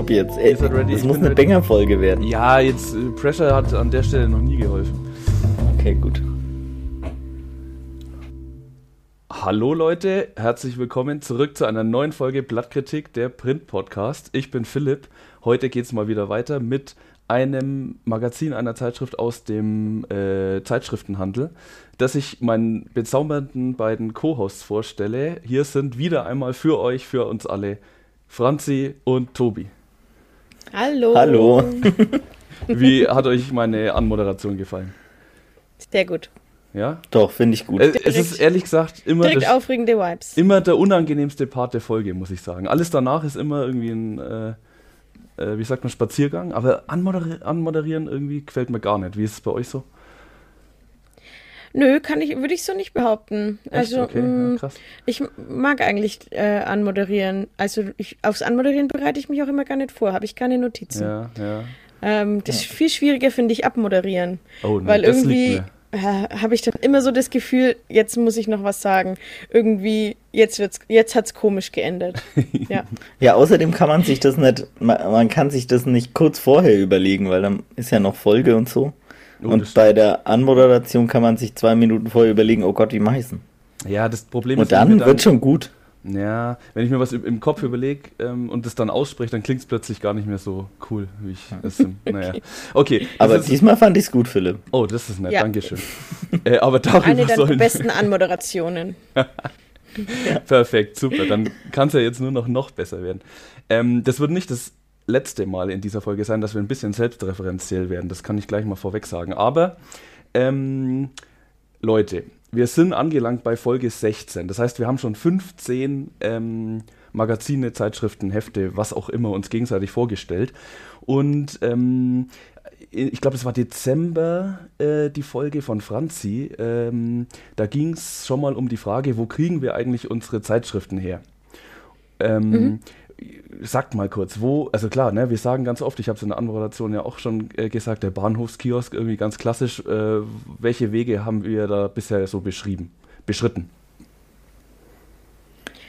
Ob jetzt. Ey, das muss eine Banger-Folge werden. Ja, jetzt äh, Pressure hat an der Stelle noch nie geholfen. Okay, gut. Hallo Leute, herzlich willkommen zurück zu einer neuen Folge Blattkritik, der Print-Podcast. Ich bin Philipp. Heute geht es mal wieder weiter mit einem Magazin, einer Zeitschrift aus dem äh, Zeitschriftenhandel, das ich meinen bezaubernden beiden Co-Hosts vorstelle. Hier sind wieder einmal für euch, für uns alle, Franzi und Tobi. Hallo. Hallo. Wie hat euch meine Anmoderation gefallen? Sehr gut. Ja? Doch, finde ich gut. Äh, es ist ehrlich gesagt immer, Direkt das, aufregende Vibes. immer der unangenehmste Part der Folge, muss ich sagen. Alles danach ist immer irgendwie ein, äh, äh, wie sagt man, Spaziergang. Aber anmoderi anmoderieren irgendwie gefällt mir gar nicht. Wie ist es bei euch so? Nö, kann ich, würde ich so nicht behaupten. Echt? Also, okay, mh, ja, krass. ich mag eigentlich äh, anmoderieren. Also, ich, aufs Anmoderieren bereite ich mich auch immer gar nicht vor, habe ich keine Notizen. Ja, ja. Ähm, das ist viel schwieriger, finde ich, abmoderieren. Oh, nee, Weil das irgendwie äh, habe ich dann immer so das Gefühl, jetzt muss ich noch was sagen. Irgendwie, jetzt wird's, jetzt hat's komisch geendet. ja. Ja, außerdem kann man sich das nicht, man, man kann sich das nicht kurz vorher überlegen, weil dann ist ja noch Folge und so. Oh, und bei der Anmoderation kann man sich zwei Minuten vorher überlegen, oh Gott, wie mache denn? Ja, das Problem Und ist, ich dann mir wird schon gut. Ja, wenn ich mir was im Kopf überlege ähm, und das dann ausspreche, dann klingt es plötzlich gar nicht mehr so cool, wie ich es. Naja. Okay, Aber ist, diesmal fand ich's gut, Philipp. oh, das ist nett, Ja. Dankeschön. äh, aber darüber Eine der besten Anmoderationen. Perfekt, super. Dann kann es ja jetzt nur noch noch besser werden. Ähm, das wird nicht das letzte Mal in dieser Folge sein, dass wir ein bisschen selbstreferenziell werden. Das kann ich gleich mal vorweg sagen. Aber ähm, Leute, wir sind angelangt bei Folge 16. Das heißt, wir haben schon 15 ähm, Magazine, Zeitschriften, Hefte, was auch immer uns gegenseitig vorgestellt. Und ähm, ich glaube, es war Dezember äh, die Folge von Franzi. Ähm, da ging es schon mal um die Frage, wo kriegen wir eigentlich unsere Zeitschriften her? Ähm, Sagt mal kurz, wo, also klar, ne, wir sagen ganz oft, ich habe es in der Anmoderation ja auch schon äh, gesagt, der Bahnhofskiosk, irgendwie ganz klassisch. Äh, welche Wege haben wir da bisher so beschrieben, beschritten?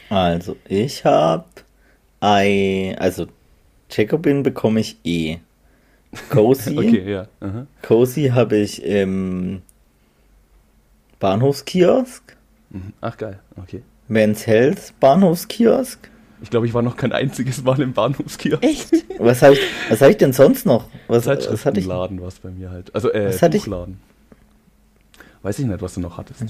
Also, ich habe ein, also Jacobin bekomme ich eh. Cozy, Okay, ja. aha. Cozy habe ich im Bahnhofskiosk. Mhm. Ach geil, okay. Men's Health Bahnhofskiosk. Ich glaube, ich war noch kein einziges Mal im Bahnhofskiosk. Echt? Was habe ich, was hab ich denn sonst noch? Was, was hatte ich? Zeitschriftenladen war es bei mir halt. Also, äh, Was hatte ich? Buchladen. Weiß ich nicht, was du noch hattest.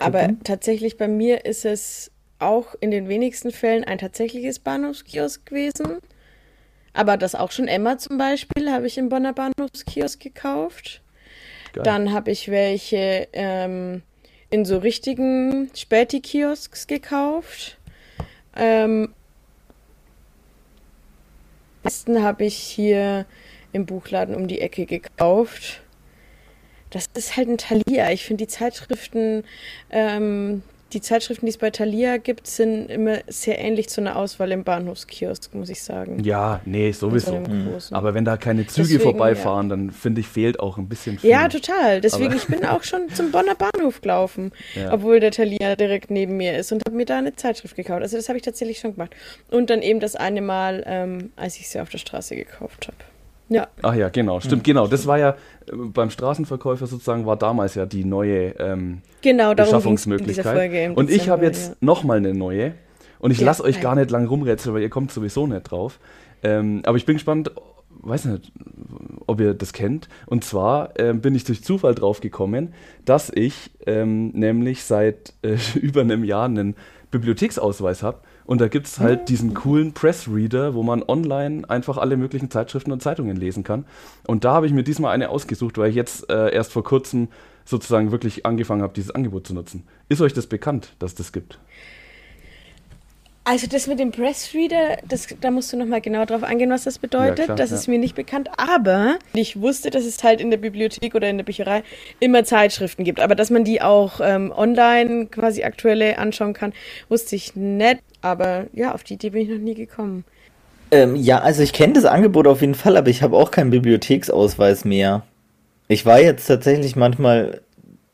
Aber tatsächlich bei mir ist es auch in den wenigsten Fällen ein tatsächliches Bahnhofskiosk gewesen. Aber das auch schon Emma zum Beispiel habe ich im Bonner Bahnhofskiosk gekauft. Geil. Dann habe ich welche ähm, in so richtigen Späti-Kiosks gekauft. Ähm, meisten habe ich hier im Buchladen um die Ecke gekauft. Das ist halt ein Thalia. Ich finde die Zeitschriften, ähm, die Zeitschriften, die es bei Thalia gibt, sind immer sehr ähnlich zu einer Auswahl im Bahnhofskiosk, muss ich sagen. Ja, nee, So sowieso. Aber wenn da keine Züge Deswegen, vorbeifahren, dann finde ich, fehlt auch ein bisschen viel. Ja, total. Deswegen, Aber- ich bin auch schon zum Bonner Bahnhof gelaufen, Ja. obwohl der Thalia direkt neben mir ist und habe mir da eine Zeitschrift gekauft. Also das habe ich tatsächlich schon gemacht. Und dann eben das eine Mal, ähm, als ich sie auf der Straße gekauft habe. Ja, Ach ja, genau, stimmt, genau. Das war ja äh, beim Straßenverkäufer sozusagen, war damals ja die neue ähm, genau, darum Beschaffungsmöglichkeit. Folge Und ich habe jetzt ja. nochmal eine neue. Und ich Ja, lasse euch gar nicht lang rumrätseln, weil ihr kommt sowieso nicht drauf. Ähm, aber ich bin gespannt, weiß nicht, ob ihr das kennt. Und zwar ähm, bin ich durch Zufall drauf gekommen, dass ich ähm, nämlich seit äh, über einem Jahr einen Bibliotheksausweis habe. Und da gibt es halt diesen coolen Pressreader, wo man online einfach alle möglichen Zeitschriften und Zeitungen lesen kann. Und da habe ich mir diesmal eine ausgesucht, weil ich jetzt äh, erst vor kurzem sozusagen wirklich angefangen habe, dieses Angebot zu nutzen. Ist euch das bekannt, dass das gibt? Also das mit dem Pressreader, das, da musst du nochmal genau drauf eingehen, was das bedeutet. Ja, klar, das ja. ist mir nicht bekannt. Aber ich wusste, dass es halt in der Bibliothek oder in der Bücherei immer Zeitschriften gibt. Aber dass man die auch ähm, online quasi aktuelle anschauen kann, wusste ich nicht. Aber ja, auf die Idee bin ich noch nie gekommen. Ähm, ja, also ich kenne das Angebot auf jeden Fall, aber ich habe auch keinen Bibliotheksausweis mehr. Ich war jetzt tatsächlich manchmal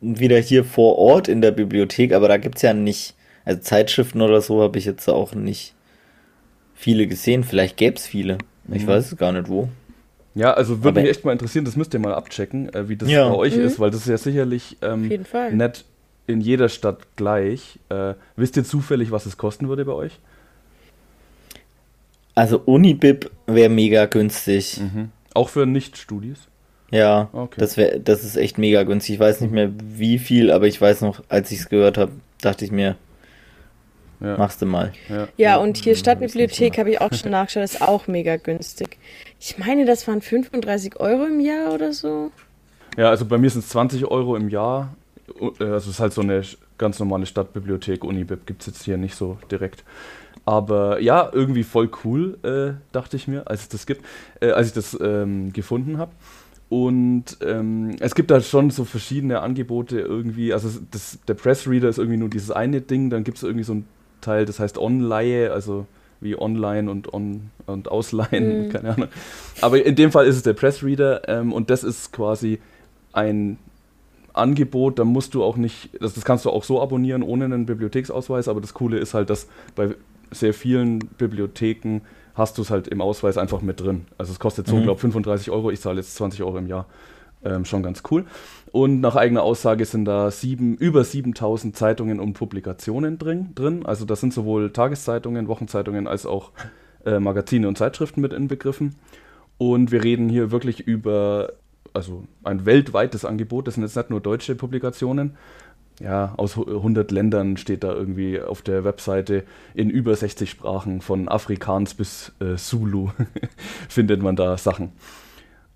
wieder hier vor Ort in der Bibliothek, aber da gibt's ja nicht, also Zeitschriften oder so habe ich jetzt auch nicht viele gesehen. Vielleicht gäbe es viele. Ich Mhm. weiß es gar nicht wo. Ja, also würde Aber- mich echt mal interessieren, das müsst ihr mal abchecken, äh, wie das Ja. bei euch Mhm. ist, weil das ist ja sicherlich Auf ähm, jeden Fall. nicht in jeder Stadt gleich. Äh, wisst ihr zufällig, was es kosten würde bei euch? Also Unibib wäre mega günstig. Auch für Nicht-Studis? Ja, Okay. das wäre, das ist echt mega günstig. Ich weiß nicht mehr wie viel, aber ich weiß noch, als ich es gehört habe, dachte ich mir, Ja. machst du mal. ja. Ja, und hier Stadtbibliothek habe ich auch schon nachgeschaut, ist auch mega günstig. Ich meine, das waren 35 Euro im Jahr oder so. Ja, also bei mir sind es 20 Euro im Jahr. Äh, Also es ist halt so eine ganz normale Stadtbibliothek. Unibib gibt es jetzt hier nicht so direkt. Aber ja, irgendwie voll cool, äh, dachte ich mir, als es das gibt, äh, als ich das ähm, gefunden habe. Und ähm, es gibt da schon so verschiedene Angebote irgendwie. Also das, der Pressreader ist irgendwie nur dieses eine Ding. Dann gibt es irgendwie so ein Teil, das heißt Online, also wie online und on und ausleihen, Mhm. keine Ahnung. Aber in dem Fall ist es der Pressreader ähm, und das ist quasi ein Angebot, da musst du auch nicht, das, das kannst du auch so abonnieren ohne einen Bibliotheksausweis, aber das Coole ist halt, dass bei sehr vielen Bibliotheken hast du es halt im Ausweis einfach mit drin. Also es kostet so, Mhm. glaube 35 Euro, ich zahle jetzt 20 Euro im Jahr. Ähm, schon ganz cool. Und nach eigener Aussage sind da sieben, über 7000 Zeitungen und Publikationen drin, drin. Also da sind sowohl Tageszeitungen, Wochenzeitungen als auch äh, Magazine und Zeitschriften mit inbegriffen. Und wir reden hier wirklich über also ein weltweites Angebot. Das sind jetzt nicht nur deutsche Publikationen. Ja, aus hu- 100 Ländern steht da irgendwie auf der Webseite in über 60 Sprachen, von Afrikaans bis äh, Zulu findet man da Sachen.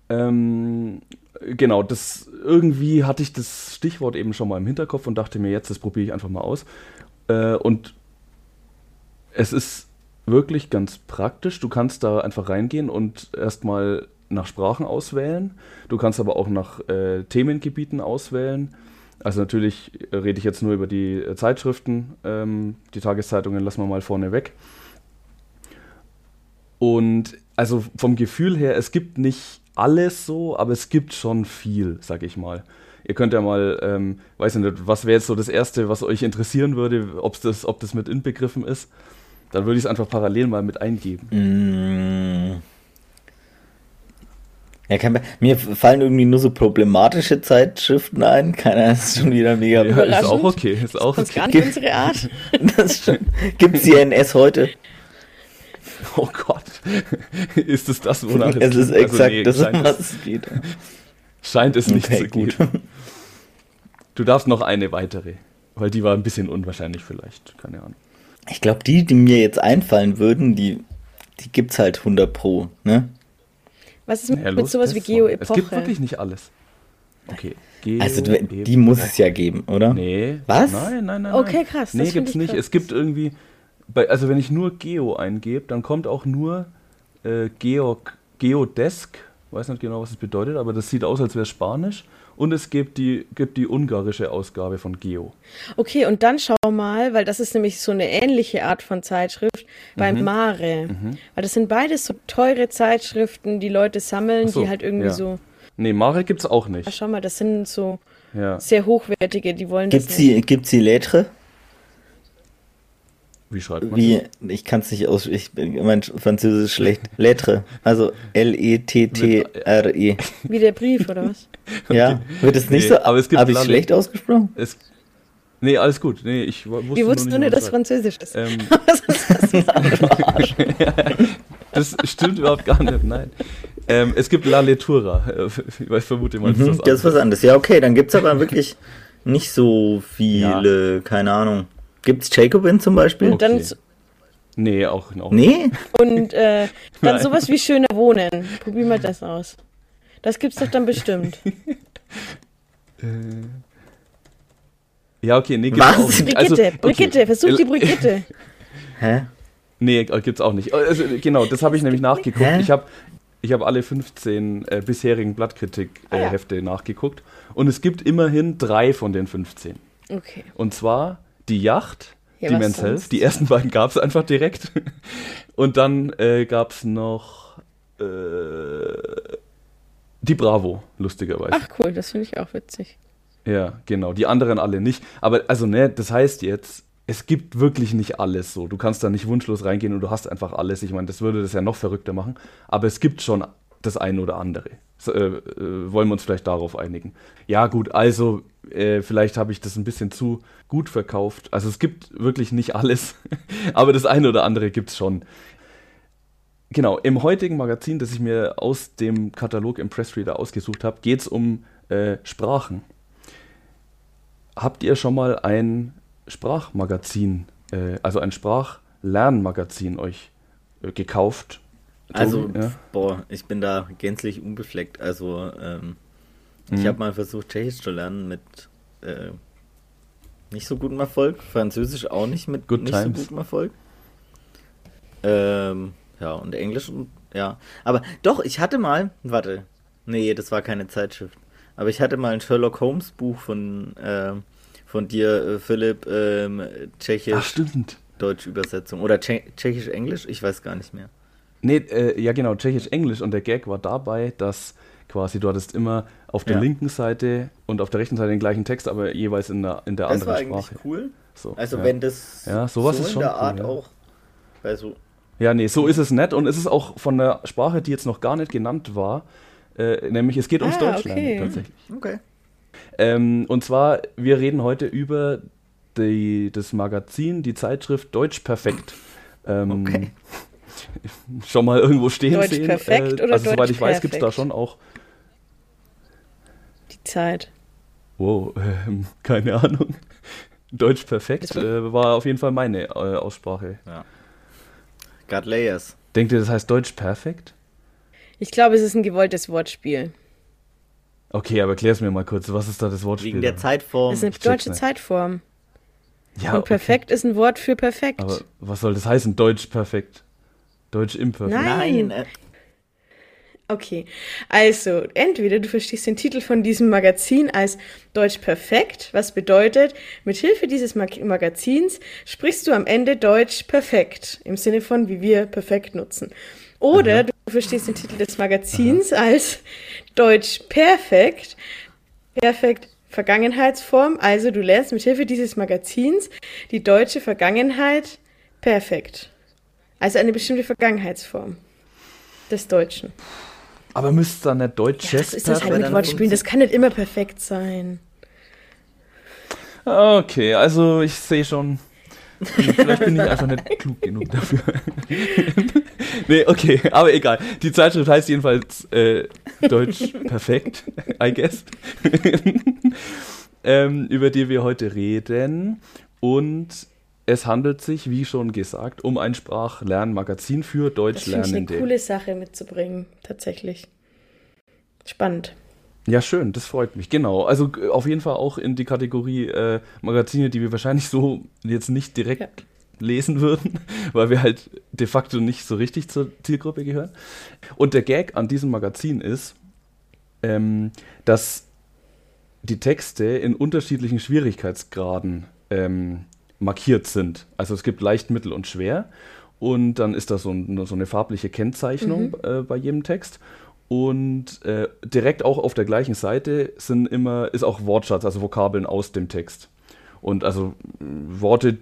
Ähm, genau, das irgendwie hatte ich das Stichwort eben schon mal im Hinterkopf und dachte mir jetzt, das probiere ich einfach mal aus. Äh, und es ist wirklich ganz praktisch. Du kannst da einfach reingehen und erstmal nach Sprachen auswählen. Du kannst aber auch nach äh, Themengebieten auswählen. Also natürlich rede ich jetzt nur über die äh, Zeitschriften. Ähm, die Tageszeitungen lassen wir mal vorne weg. Und also vom Gefühl her, es gibt nicht alles so, aber es gibt schon viel, sag ich mal. Ihr könnt ja mal, ähm, weiß ich nicht, was wäre jetzt so das Erste, was euch interessieren würde, ob's das, ob das mit inbegriffen ist? Dann würde ich es einfach parallel mal mit eingeben. Mm. Ja, kann, mir fallen irgendwie nur so problematische Zeitschriften ein. Keiner ist schon wieder mega. Ja, ist auch okay, ist auch Das ist gar okay. nicht unsere Art. Das stimmt. Gibt's die NS heute? Oh Gott, ist es das, wonach es ist geht? Also exakt nee, das, was es, es geht. scheint es nicht Okay, zu gut. geben. Du darfst noch eine weitere, weil die war ein bisschen unwahrscheinlich vielleicht, keine Ahnung. Ich glaube, die, die mir jetzt einfallen würden, die, die gibt's halt 100 pro, ne? Was ist mit, Ja, mit los, sowas wie mal. Es gibt Geo-Epoche? wirklich nicht alles. Okay. Geo Also du- die muss es ja geben, oder? Nee. Was? Nein, nein, nein. Okay, krass, Nee, gibt's ich nicht. krass. Es gibt irgendwie, bei, also wenn ich nur Geo eingebe, dann kommt auch nur äh, Georg, Geodesk. Weiß nicht genau, was es bedeutet, aber das sieht aus, als wäre es Spanisch. Und es gibt die, gibt die ungarische Ausgabe von Geo. Okay, und dann schau mal, weil das ist nämlich so eine ähnliche Art von Zeitschrift bei Mhm. Mare. Weil das sind beides so teure Zeitschriften, die Leute sammeln, Ach so, die halt irgendwie ja. so. Nee, Mare gibt's auch nicht. schau mal, das sind so Ja. sehr hochwertige, die wollen Gibt's das nicht. die, gibt's die Lettre? Wie schreibt man Wie, ich kann's nicht aus, ich bin, mein Französisch ist schlecht. Lettre, also L-E-T-T-R-E. Wie der Brief oder was? Ja, wird es nicht Nee, so, aber es gibt habe ich Lande- schlecht ausgesprochen? Es, nee, alles gut. Nee, ich wusste Wir wussten nur wie nicht, man dass sagt. Französisch ist. Ähm, ist das? Das stimmt überhaupt gar nicht, nein. Ähm, es gibt La Lettura. Äh, Ich vermute mal, Mhm, das ist was anderes. Ja, okay, dann gibt's aber wirklich nicht so viele, keine Ahnung. Gibt's Jacobin zum Beispiel? Und dann Okay. Nee, auch noch. Nee? Und äh, dann Nein. sowas wie schöner Wohnen. Probier mal das aus. Das gibt's doch dann bestimmt. Ja, okay, nee, gibt's Was? auch nicht. Brigitte, Also, okay. Brigitte, versuch die Äh, Brigitte. Hä? Nee, äh, gibt's auch nicht. Also, genau, das habe ich nämlich nachgeguckt. Hä? Ich habe ich hab alle 15 äh, bisherigen Blattkritik-Hefte Ah, äh, ja. Hefte nachgeguckt. Und es gibt immerhin drei von den 15. Okay. Und zwar die Yacht, Ja, die Men's Health. Die ersten beiden gab es einfach direkt. Und dann äh, gab es noch äh, die Bravo, lustigerweise. Ach cool, das finde ich auch witzig. Ja, genau. Die anderen alle nicht. Aber also, ne, das heißt jetzt, es gibt wirklich nicht alles so. Du kannst da nicht wunschlos reingehen und du hast einfach alles. Ich meine, das würde das ja noch verrückter machen. Aber es gibt schon das eine oder andere. So, äh, äh, wollen wir uns vielleicht darauf einigen? Ja, gut, also äh, vielleicht habe ich das ein bisschen zu gut verkauft. Also es gibt wirklich nicht alles, aber das eine oder andere gibt es schon. Genau, im heutigen Magazin, das ich mir aus dem Katalog im Pressreader ausgesucht habe, geht es um äh, Sprachen. Habt ihr schon mal ein Sprachmagazin, äh, also ein Sprachlernmagazin euch äh, gekauft? Also, ja? boah, ich bin da gänzlich unbefleckt. Also, ähm, mhm. ich habe mal versucht, Tschechisch zu lernen mit äh, nicht so gutem Erfolg. Französisch auch nicht mit Good nicht times. so gutem Erfolg. Ähm, ja, und Englisch und ja. Aber doch, ich hatte mal, warte, nee, das war keine Zeitschrift. Aber ich hatte mal ein Sherlock Holmes Buch von ähm, von dir, äh, Philipp, ähm, Tschechisch, Ach, stimmt. Deutsch-Übersetzung. Oder Tsche Tschechisch-Englisch? Ich weiß gar nicht mehr. Nee, äh, ja genau, Tschechisch-Englisch. Und der Gag war dabei, dass quasi du hattest immer auf der Ja. linken Seite und auf der rechten Seite den gleichen Text, aber jeweils in der, in der Das war anderen eigentlich Sprache. cool. So, Also ja. wenn das Ja, sowas so ist in schon der cool, Art ja. auch. Also, Ja, nee, so ist es nett. Und es ist auch von der Sprache, die jetzt noch gar nicht genannt war, äh, nämlich es geht ums Ah, Deutschlernen okay. tatsächlich. okay. Ähm, und zwar, wir reden heute über die, das Magazin, die Zeitschrift Deutsch Perfekt. Ähm, Okay. Schon mal irgendwo stehen Deutsch sehen. Perfekt oder also soweit Deutsch ich weiß, gibt es da schon auch. Die Zeit. Wow, ähm, keine Ahnung. Deutsch Perfekt äh, war auf jeden Fall meine äh, Aussprache. Got Layers. Denkt ihr, das heißt Deutsch Perfekt? Ich glaube, es ist ein gewolltes Wortspiel. Okay, aber klär's mir mal kurz. Was ist da das Wortspiel? Wegen der Zeitform. Das ist eine check's deutsche. Zeitform. ja, Und perfekt ist ein Wort für perfekt. Okay. Aber was soll das heißen? Deutsch Perfekt? Deutsch Imperfekt? Nein. Nein, äh, Okay, also entweder du verstehst den Titel von diesem Magazin als Deutsch perfekt, was bedeutet, mit Hilfe dieses Mag Magazins sprichst du am Ende Deutsch perfekt, im Sinne von wie wir perfekt nutzen. Oder du verstehst den Titel des Magazins als Deutsch perfekt, perfekt Vergangenheitsform, also du lernst mit Hilfe dieses Magazins die deutsche Vergangenheit perfekt. Also eine bestimmte Vergangenheitsform des Deutschen. Aber müsste da nicht Deutsches Das ist das halt mit dann Wortspielen. Das kann nicht immer perfekt sein. Okay, also ich sehe schon. Vielleicht bin ich einfach nicht klug genug dafür. nee, okay, aber egal. Die Zeitschrift heißt jedenfalls äh, Deutsch perfekt, I guess. ähm, über die wir heute reden. Und es handelt sich, wie schon gesagt, um ein Sprachlernmagazin für Das finde ich eine Deutschlernende. coole Sache mitzubringen, tatsächlich. Spannend. Ja, schön, das freut mich. Genau. Also äh, auf jeden Fall auch in die Kategorie äh, Magazine, die wir wahrscheinlich so jetzt nicht direkt Ja. lesen würden, weil wir halt de facto nicht so richtig zur Zielgruppe gehören. Und der Gag an diesem Magazin ist, ähm, dass die Texte in unterschiedlichen Schwierigkeitsgraden ähm, markiert sind. Also es gibt leicht, mittel und schwer. Und dann ist da so, ein, so eine farbliche Kennzeichnung äh, bei jedem Text. Und äh, direkt auch auf der gleichen Seite sind immer, ist auch Wortschatz, also Vokabeln aus dem Text. Und also mh, Worte,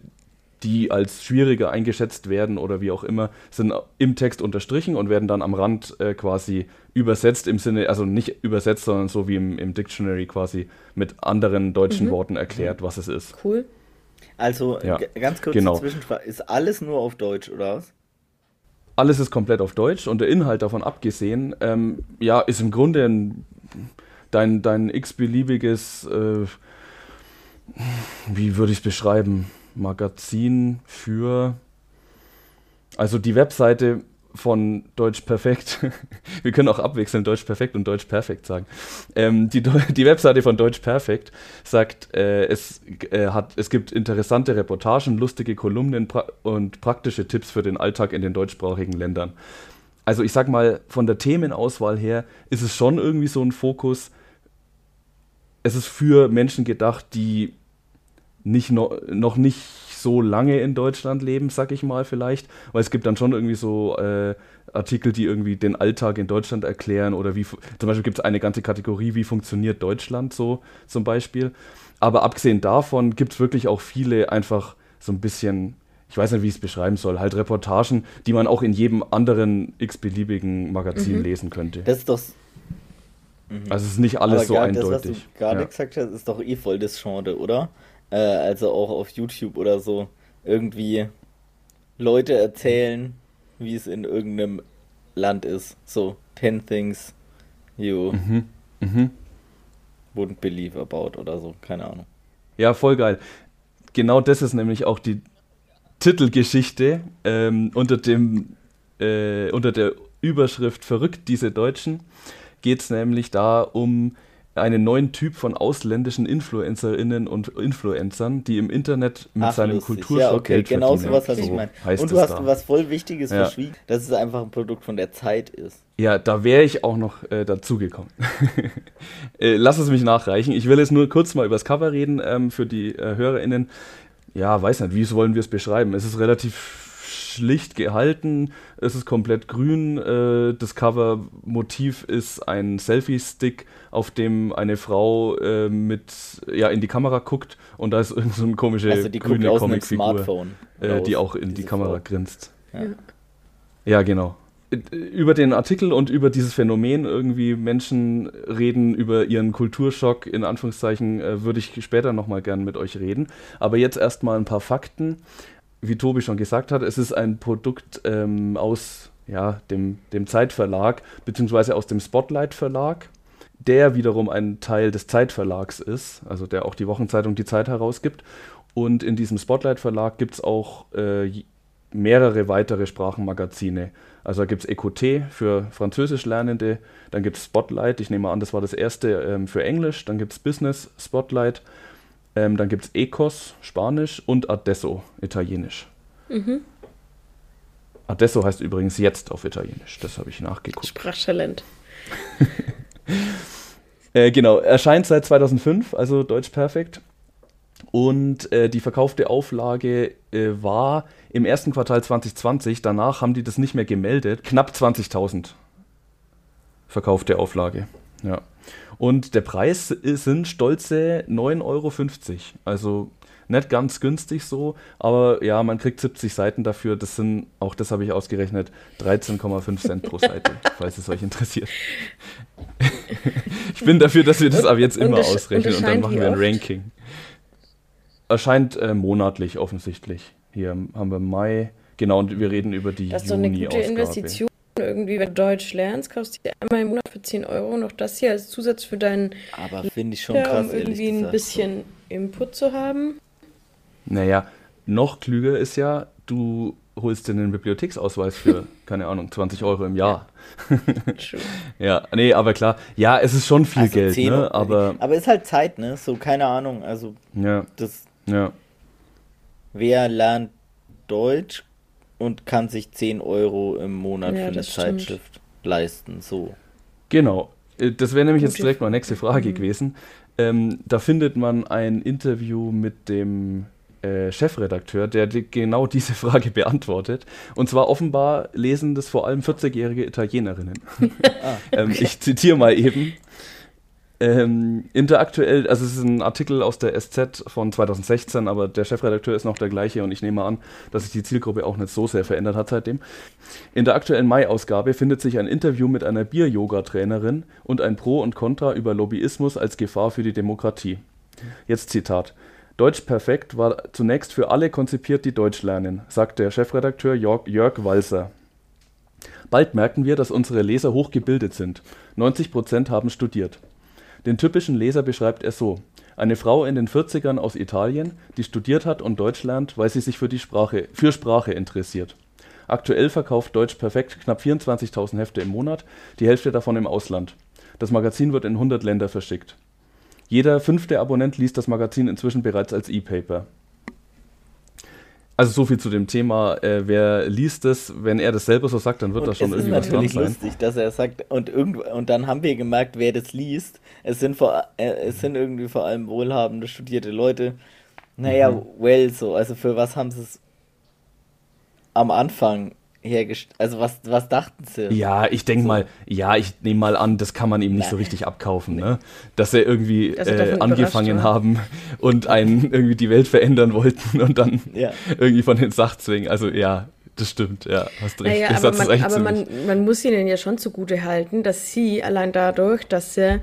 die als schwieriger eingeschätzt werden oder wie auch immer, sind im Text unterstrichen und werden dann am Rand äh, quasi übersetzt im Sinne, also nicht übersetzt, sondern so wie im, im Dictionary quasi mit anderen deutschen Worten erklärt, was es ist. Cool. Also Ja, ganz kurz genau. Zwischenfrage. Ist alles nur auf Deutsch, oder was? Alles ist komplett auf Deutsch und der Inhalt davon abgesehen, ähm, ja, ist im Grunde ein, dein, dein x-beliebiges, äh, wie würde ich es beschreiben, Magazin für, also die Webseite von Deutsch Perfekt, wir können auch abwechselnd Deutsch Perfekt und Deutsch Perfekt sagen. Ähm, die, die Webseite von Deutsch Perfekt sagt, äh, es, äh, hat, es gibt interessante Reportagen, lustige Kolumnen pra und praktische Tipps für den Alltag in den deutschsprachigen Ländern. Also ich sag mal, von der Themenauswahl her ist es schon irgendwie so ein Fokus. Es ist für Menschen gedacht, die nicht no, noch nicht so lange in Deutschland leben, sag ich mal vielleicht, weil es gibt dann schon irgendwie so äh, Artikel, die irgendwie den Alltag in Deutschland erklären oder wie, zum Beispiel gibt es eine ganze Kategorie, wie funktioniert Deutschland so zum Beispiel. Aber abgesehen davon gibt es wirklich auch viele einfach so ein bisschen, ich weiß nicht, wie ich es beschreiben soll, halt Reportagen, die man auch in jedem anderen x-beliebigen Magazin mhm. lesen könnte. Das ist doch. Mhm. Also es ist nicht alles Aber so eindeutig. Das, was du gerade ja. gesagt hast, ist doch eh voll das Genre, oder? Äh, also auch auf YouTube oder so. Irgendwie Leute erzählen, wie es in irgendeinem Land ist. So, 10 things you mhm. Mhm. wouldn't believe about oder so. Keine Ahnung. Ja, voll geil. Genau das ist nämlich auch die Titelgeschichte ähm, unter dem äh, unter der Überschrift Verrückt diese Deutschen geht es nämlich da um einen neuen Typ von ausländischen Influencerinnen und Influencern, die im Internet mit Ach, seinem lustig. Kulturschock ja, okay, Geld genau verdienen. sowas, was so ich meine. Und du hast da. was voll Wichtiges ja. verschwiegen, dass es einfach ein Produkt von der Zeit ist. Ja, da wäre ich auch noch äh, dazugekommen. äh, lass es mich nachreichen. Ich will jetzt nur kurz mal über das Cover reden ähm, für die äh, HörerInnen. Ja, weiß nicht, wie wollen wir es beschreiben? Es ist relativ schlicht gehalten. Es ist komplett grün. Äh, das Cover-Motiv ist ein Selfie-Stick, auf dem eine Frau äh, mit ja in die Kamera guckt und da ist irgend so eine komische also die grüne Comicfigur, äh, die auch in die Kamera Frau. grinst. Ja. ja, genau über den Artikel und über dieses Phänomen irgendwie Menschen reden über ihren Kulturschock in Anführungszeichen äh, würde ich später nochmal gern mit euch reden. Aber jetzt erstmal ein paar Fakten wie Tobi schon gesagt hat, es ist ein Produkt ähm, aus ja, dem, dem Zeitverlag, beziehungsweise aus dem Spotlight Verlag, der wiederum ein Teil des Zeitverlags ist, also der auch die Wochenzeitung Die Zeit herausgibt. Und in diesem Spotlight Verlag gibt es auch äh, mehrere weitere Sprachenmagazine. Also da gibt es Ecoté für Französisch Lernende, dann gibt es Spotlight, ich nehme an, das war das erste ähm, für Englisch, dann gibt es Business Spotlight ähm, dann gibt es Ecos, Spanisch und Adesso, Italienisch. Mhm. Adesso heißt übrigens jetzt auf Italienisch, das habe ich nachgeguckt. Sprachtalent. äh, genau, erscheint seit 2005, also Deutsch perfekt. Und äh, die verkaufte Auflage äh, war im ersten Quartal 2020, danach haben die das nicht mehr gemeldet, knapp 20.000 verkaufte Auflage. Ja. Und der Preis sind stolze 9,50 Euro. Also nicht ganz günstig so, aber ja, man kriegt 70 Seiten dafür. Das sind, auch das habe ich ausgerechnet, 13,5 Cent pro Seite, falls es euch interessiert. ich bin dafür, dass wir das ab jetzt immer ausrechnen und dann machen wir ein Ranking. Erscheint äh, monatlich offensichtlich. Hier haben wir Mai. Genau, und wir reden über die Das ist doch eine gute Investition irgendwie, wenn du Deutsch lernst, kaufst du dir einmal im Monat für 10 Euro noch das hier als Zusatz für deinen. Aber finde ich schon krass, um irgendwie ein bisschen Input zu haben. Naja, noch klüger ist ja, du holst dir einen Bibliotheksausweis für, keine Ahnung, 20 Euro im Jahr. True. ja, nee, aber klar, ja, es ist schon viel also Geld, ne? Aber, aber ist halt Zeit, ne? So, keine Ahnung, also ja. das. Ja. Wer lernt Deutsch, und kann sich 10 Euro im Monat ja, für eine Zeitschrift stimmt. leisten. So. Genau. Äh, das wäre nämlich jetzt direkt mal nächste Frage mhm. gewesen. Ähm, da findet man ein Interview mit dem äh, Chefredakteur, der die, genau diese Frage beantwortet. Und zwar offenbar lesen das vor allem 40-jährige Italienerinnen. ah, okay. ähm, ich zitiere mal eben. Ähm, interaktuell, also es ist ein Artikel aus der SZ von 2016, aber der Chefredakteur ist noch der gleiche und ich nehme an, dass sich die Zielgruppe auch nicht so sehr verändert hat seitdem. In der aktuellen Mai-Ausgabe findet sich ein Interview mit einer Bier-Yoga-Trainerin und ein Pro und Contra über Lobbyismus als Gefahr für die Demokratie. Jetzt Zitat. Deutsch perfekt war zunächst für alle konzipiert, die Deutsch lernen, sagt der Chefredakteur Jörg, Jörg Walser. Bald merken wir, dass unsere Leser hochgebildet sind. 90 Prozent haben studiert. Den typischen Leser beschreibt er so: Eine Frau in den 40ern aus Italien, die studiert hat und Deutsch lernt, weil sie sich für die Sprache, für Sprache interessiert. Aktuell verkauft Deutsch perfekt knapp 24.000 Hefte im Monat, die Hälfte davon im Ausland. Das Magazin wird in 100 Länder verschickt. Jeder fünfte Abonnent liest das Magazin inzwischen bereits als E-Paper. Also so viel zu dem Thema, äh, wer liest es, wenn er das selber so sagt, dann wird und das schon irgendwie was dran sein. Es ist natürlich lustig, dass er sagt, und, irgend, und dann haben wir gemerkt, wer das liest. Es sind, vor, äh, es sind irgendwie vor allem wohlhabende, studierte Leute. Naja, mhm. well, so, also für was haben sie es am Anfang hergestellt? Also was, was dachten sie? Ja, ich denke So. mal, ja, ich nehme mal an, das kann man ihm nicht so Nein. richtig abkaufen, ne? Dass er irgendwie Dass äh, angefangen haben und einen irgendwie die Welt verändern wollten und dann Ja. irgendwie von den Sach zwingen. Also ja, das stimmt, ja, hast recht. Naja, aber, man, aber man, man muss ihnen ja schon zugute halten, dass sie allein dadurch, dass sie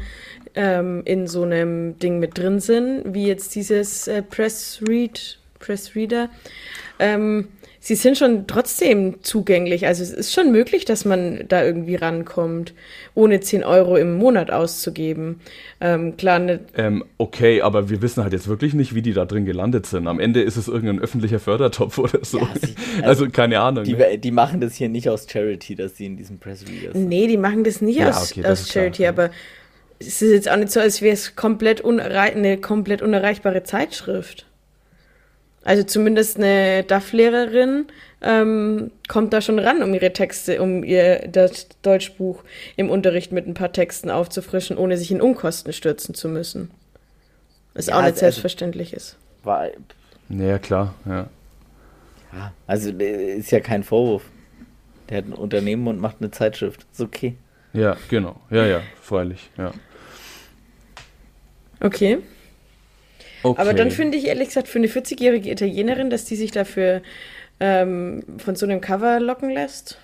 ähm, in so einem Ding mit drin sind, wie jetzt dieses äh, Press Read, Press Reader, ähm, sie sind schon trotzdem zugänglich. Also es ist schon möglich, dass man da irgendwie rankommt, ohne 10 Euro im Monat auszugeben. Ähm, klar, ne, Ähm, okay, aber wir wissen halt jetzt wirklich nicht, wie die da drin gelandet sind. Am Ende ist es irgendein öffentlicher Fördertopf oder so. Ja, sie- also, keine Ahnung. Die, ne? die machen das hier nicht aus Charity, dass sie in diesem Press Reader sind. Nee, die machen das nicht Ja, aus, okay, das aus ist klar, Charity, ja. aber es ist jetzt auch nicht so, als wäre es komplett eine komplett unerreichbare Zeitschrift. Also zumindest eine DAF-Lehrerin ähm, kommt da schon ran, um ihre Texte, um ihr das Deutschbuch im Unterricht mit ein paar Texten aufzufrischen, ohne sich in Unkosten stürzen zu müssen. Was Ja, auch nicht also- selbstverständlich ist. War, Ja, klar, ja. ja, also äh, ist ja kein Vorwurf. Der hat ein Unternehmen und macht eine Zeitschrift. Ist okay. Ja, genau. Ja, ja, freilich, ja. Okay. Okay. Aber dann finde ich ehrlich gesagt für eine 40-jährige Italienerin, dass die sich dafür ähm, von so einem Cover locken lässt.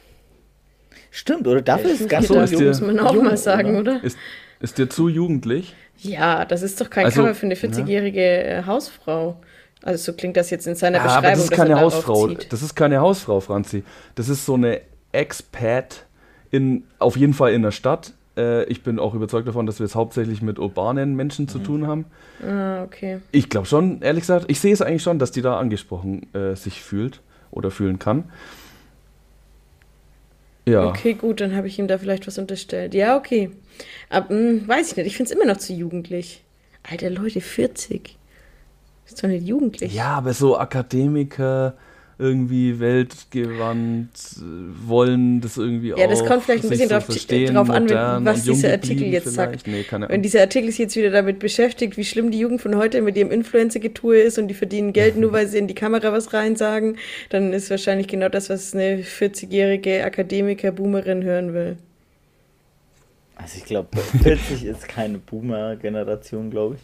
Stimmt, oder? Dafür ist ganz so, ist jung. dir- muss man auch jung, mal sagen, oder? Ist, ist dir zu jugendlich? Ja, das ist doch kein Also, Cover für eine 40-jährige äh, Hausfrau. Also so klingt das jetzt in seiner Ja, Beschreibung. aber das ist keine Hausfrau. zieht. Das ist keine Hausfrau, Franzi. Das ist so eine Expat in, auf jeden Fall in der Stadt. Äh, ich bin auch überzeugt davon, dass wir es hauptsächlich mit urbanen Menschen Mhm. zu tun haben. Ah, okay. Ich glaube schon, ehrlich gesagt, ich sehe es eigentlich schon, dass die da angesprochen äh, sich fühlt oder fühlen kann. Ja. Okay, gut, dann habe ich ihm da vielleicht was unterstellt. Ja, okay. Aber mh, weiß ich nicht, ich finde es immer noch zu jugendlich. Alter Leute, 40. Ist doch nicht jugendlich. Ja, aber so Akademiker, irgendwie weltgewandt, äh, wollen das irgendwie auch. Ja, das kommt vielleicht ein bisschen drauf, verstehen, drauf an, modern was dieser Artikel jetzt sagt. vielleicht. Nee, keine Wenn dieser Artikel sich jetzt wieder damit beschäftigt, wie schlimm die Jugend von heute mit ihrem Influencer-Getue ist und die verdienen Geld nur, weil sie in die Kamera was reinsagen, dann ist wahrscheinlich genau das, was eine 40-jährige Akademiker-Boomerin hören will. Also ich glaube, 40 ist keine Boomer-Generation, glaube ich.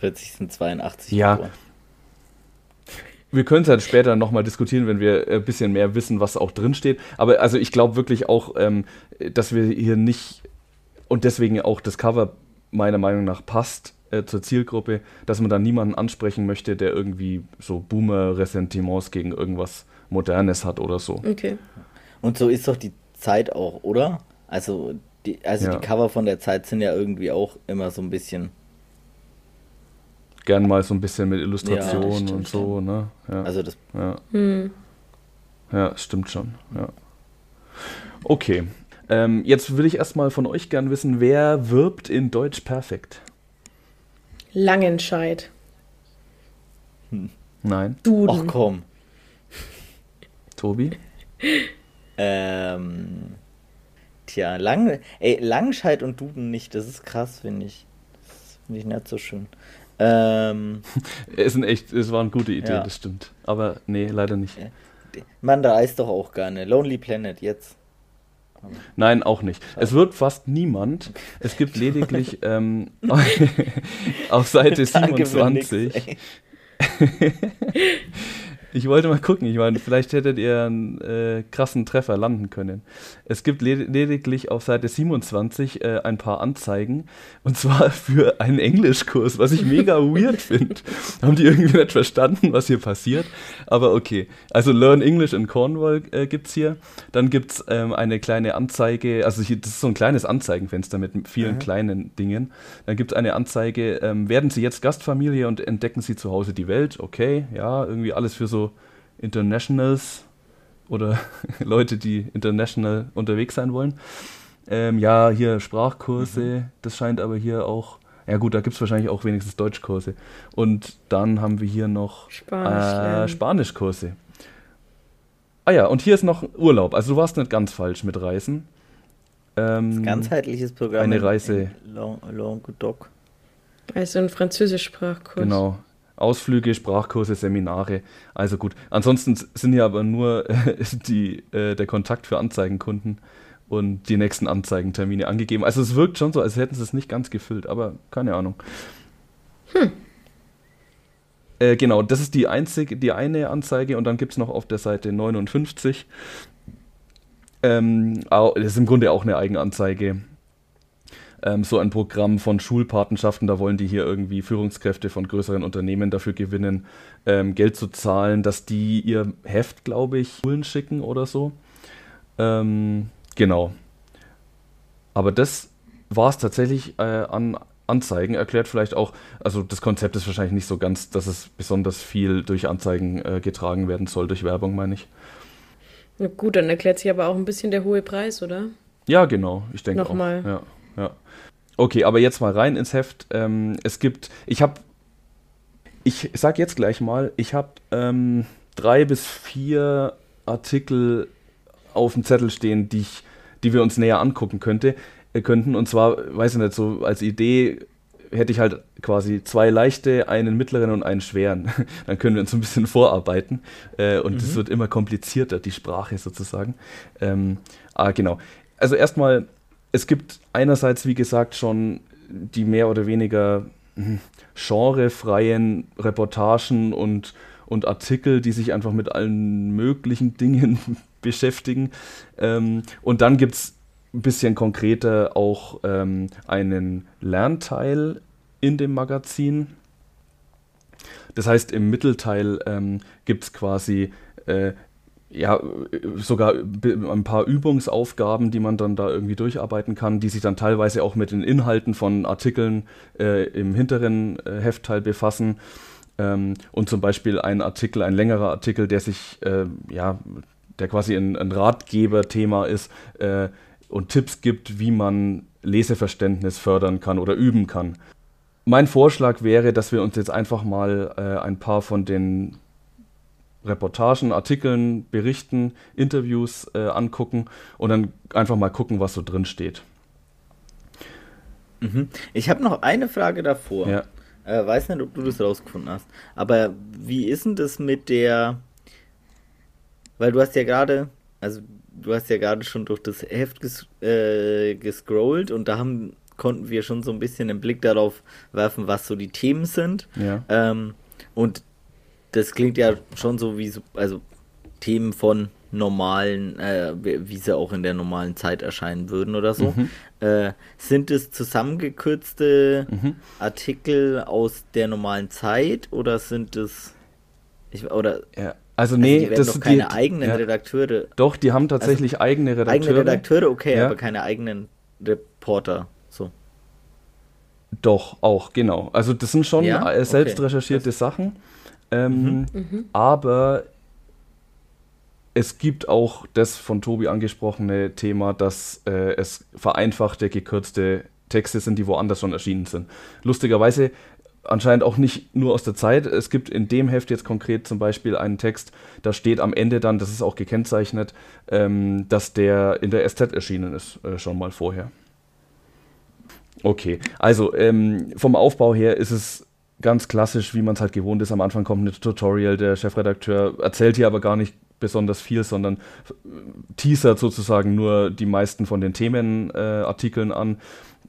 40 sind 82 Ja. geboren. Wir können es halt später nochmal diskutieren, wenn wir ein bisschen mehr wissen, was auch drin steht. Aber also ich glaube wirklich auch, ähm, dass wir hier nicht und deswegen auch das Cover meiner Meinung nach passt äh, zur Zielgruppe, dass man da niemanden ansprechen möchte, der irgendwie so Boomer-Ressentiments gegen irgendwas Modernes hat oder so. Okay. Und so ist doch die Zeit auch, oder? Also die, also Ja. die Cover von der Zeit sind ja irgendwie auch immer so ein bisschen. Gern mal so ein bisschen mit Ja, Illustrationen stimmt und so, ne? Ja. Also das Ja, Hm. ja stimmt schon. Ja. Okay. Ähm, jetzt würde ich erstmal von euch gern wissen, wer wirbt in Deutsch perfekt? Langenscheid. Nein. Duden. Ach komm. Tobi? Ähm, tja, Lang, ey, Langscheid und Duden nicht, das ist krass, finde ich. Das finde ich nicht so schön. Ähm, Es sind echt, es war eine gute Idee, Ja. das stimmt. Aber nee, leider nicht. man reist doch auch gerne. Lonely Planet, jetzt. Nein, auch nicht. Es wirbt fast niemand. Es gibt lediglich ähm, auf Seite Danke für nix, 27. ey. Ich wollte mal gucken, ich meine, vielleicht hättet ihr einen äh, krassen Treffer landen können. Es gibt led lediglich auf Seite 27 äh, ein paar Anzeigen und zwar für einen Englischkurs, was ich mega weird finde. Haben die irgendwie nicht verstanden, was hier passiert? Aber okay. Also Learn English in Cornwall äh, gibt es hier. Dann gibt es ähm, eine kleine Anzeige, also hier, das ist so ein kleines Anzeigenfenster mit vielen Mhm. kleinen Dingen. Dann gibt es eine Anzeige, ähm, werden Sie jetzt Gastfamilie und entdecken Sie zu Hause die Welt? Okay, ja, irgendwie alles für so Internationals oder Leute, die international unterwegs sein wollen. Ähm, ja, hier Sprachkurse, das scheint aber hier auch, ja gut, da gibt es wahrscheinlich auch wenigstens Deutschkurse. Und dann haben wir hier noch Spanisch äh. Spanischkurse. Ah ja, und hier ist noch Urlaub. Also du warst nicht ganz falsch mit Reisen. Ähm, Ganzheitliches Programm. Eine in- Reise. Languedoc. Also ein Französischsprachkurs. Genau. Ausflüge, Sprachkurse, Seminare. Also gut. Ansonsten sind hier aber nur äh, die, äh, der Kontakt für Anzeigenkunden und die nächsten Anzeigentermine angegeben. Also es wirkt schon so, als hätten sie es nicht ganz gefüllt, aber keine Ahnung. Hm. Äh, genau, das ist die einzige, die eine Anzeige und dann gibt es noch auf der Seite 59. Ähm, das ist im Grunde auch eine Eigenanzeige ähm, so ein Programm von Schulpatenschaften. Da wollen die hier irgendwie Führungskräfte von größeren Unternehmen dafür gewinnen, ähm, Geld zu zahlen, dass die ihr Heft, glaube ich, Schulen schicken oder so. Ähm, genau. Aber das war es tatsächlich äh, an Anzeigen. Erklärt vielleicht auch, also das Konzept ist wahrscheinlich nicht so ganz, dass es besonders viel durch Anzeigen äh, getragen werden soll, durch Werbung meine ich. Na gut, dann erklärt sich aber auch ein bisschen der hohe Preis, oder? Ja, genau. Ich denke auch. Nochmal. Ja, ja. Okay, aber jetzt mal rein ins Heft. Ähm, es gibt, ich habe, ich sag jetzt gleich mal, ich habe ähm, drei bis vier Artikel auf dem Zettel stehen, die ich, die wir uns näher angucken könnte, äh, könnten. Und zwar, weiß ich nicht, so als Idee hätte ich halt quasi zwei leichte, einen mittleren und einen schweren. Dann können wir uns ein bisschen vorarbeiten. Äh, und es mhm. wird immer komplizierter, die Sprache sozusagen. Ähm, ah, genau. Also erstmal es gibt einerseits, wie gesagt, schon die mehr oder weniger hm, genrefreien Reportagen und, und Artikel, die sich einfach mit allen möglichen Dingen beschäftigen. Ähm, und dann gibt es ein bisschen konkreter auch ähm, einen Lernteil in dem Magazin. Das heißt, im Mittelteil ähm, gibt es quasi äh, ja, sogar ein paar Übungsaufgaben, die man dann da irgendwie durcharbeiten kann, die sich dann teilweise auch mit den Inhalten von Artikeln äh, im hinteren äh, Heftteil befassen. Ähm, und zum Beispiel ein Artikel, ein längerer Artikel, der sich, äh, ja, der quasi ein, ein Ratgeberthema ist äh, und Tipps gibt, wie man Leseverständnis fördern kann oder üben kann. Mein Vorschlag wäre, dass wir uns jetzt einfach mal äh, ein paar von den Reportagen, Artikeln, Berichten, Interviews äh, angucken und dann einfach mal gucken, was so drin steht. Mhm. Ich habe noch eine Frage davor. Ja. Äh, weiß nicht, ob du das rausgefunden hast. Aber wie ist denn das mit der. Weil du hast ja gerade. Also, du hast ja gerade schon durch das Heft ges äh, gescrollt und da haben, konnten wir schon so ein bisschen den Blick darauf werfen, was so die Themen sind. Ja. Ähm, und das klingt ja schon so wie so, also Themen von normalen, äh, wie sie auch in der normalen Zeit erscheinen würden oder so. Mhm. Äh, sind es zusammengekürzte mhm. Artikel aus der normalen Zeit oder sind es ich, oder ja. Also nee, also die das sind keine die, eigenen ja. Redakteure. Doch, die haben tatsächlich also, eigene Redakteure. Eigene Redakteure, okay, ja. aber keine eigenen Reporter. So. Doch, auch, genau. Also das sind schon ja? selbst okay. recherchierte das Sachen. Ähm, mhm. Aber es gibt auch das von Tobi angesprochene Thema, dass äh, es vereinfachte, gekürzte Texte sind, die woanders schon erschienen sind. Lustigerweise anscheinend auch nicht nur aus der Zeit. Es gibt in dem Heft jetzt konkret zum Beispiel einen Text, da steht am Ende dann, das ist auch gekennzeichnet, ähm, dass der in der SZ erschienen ist, äh, schon mal vorher. Okay, also ähm, vom Aufbau her ist es ganz klassisch, wie man es halt gewohnt ist. Am Anfang kommt ein Tutorial, der Chefredakteur erzählt hier aber gar nicht besonders viel, sondern teasert sozusagen nur die meisten von den Themenartikeln äh, an.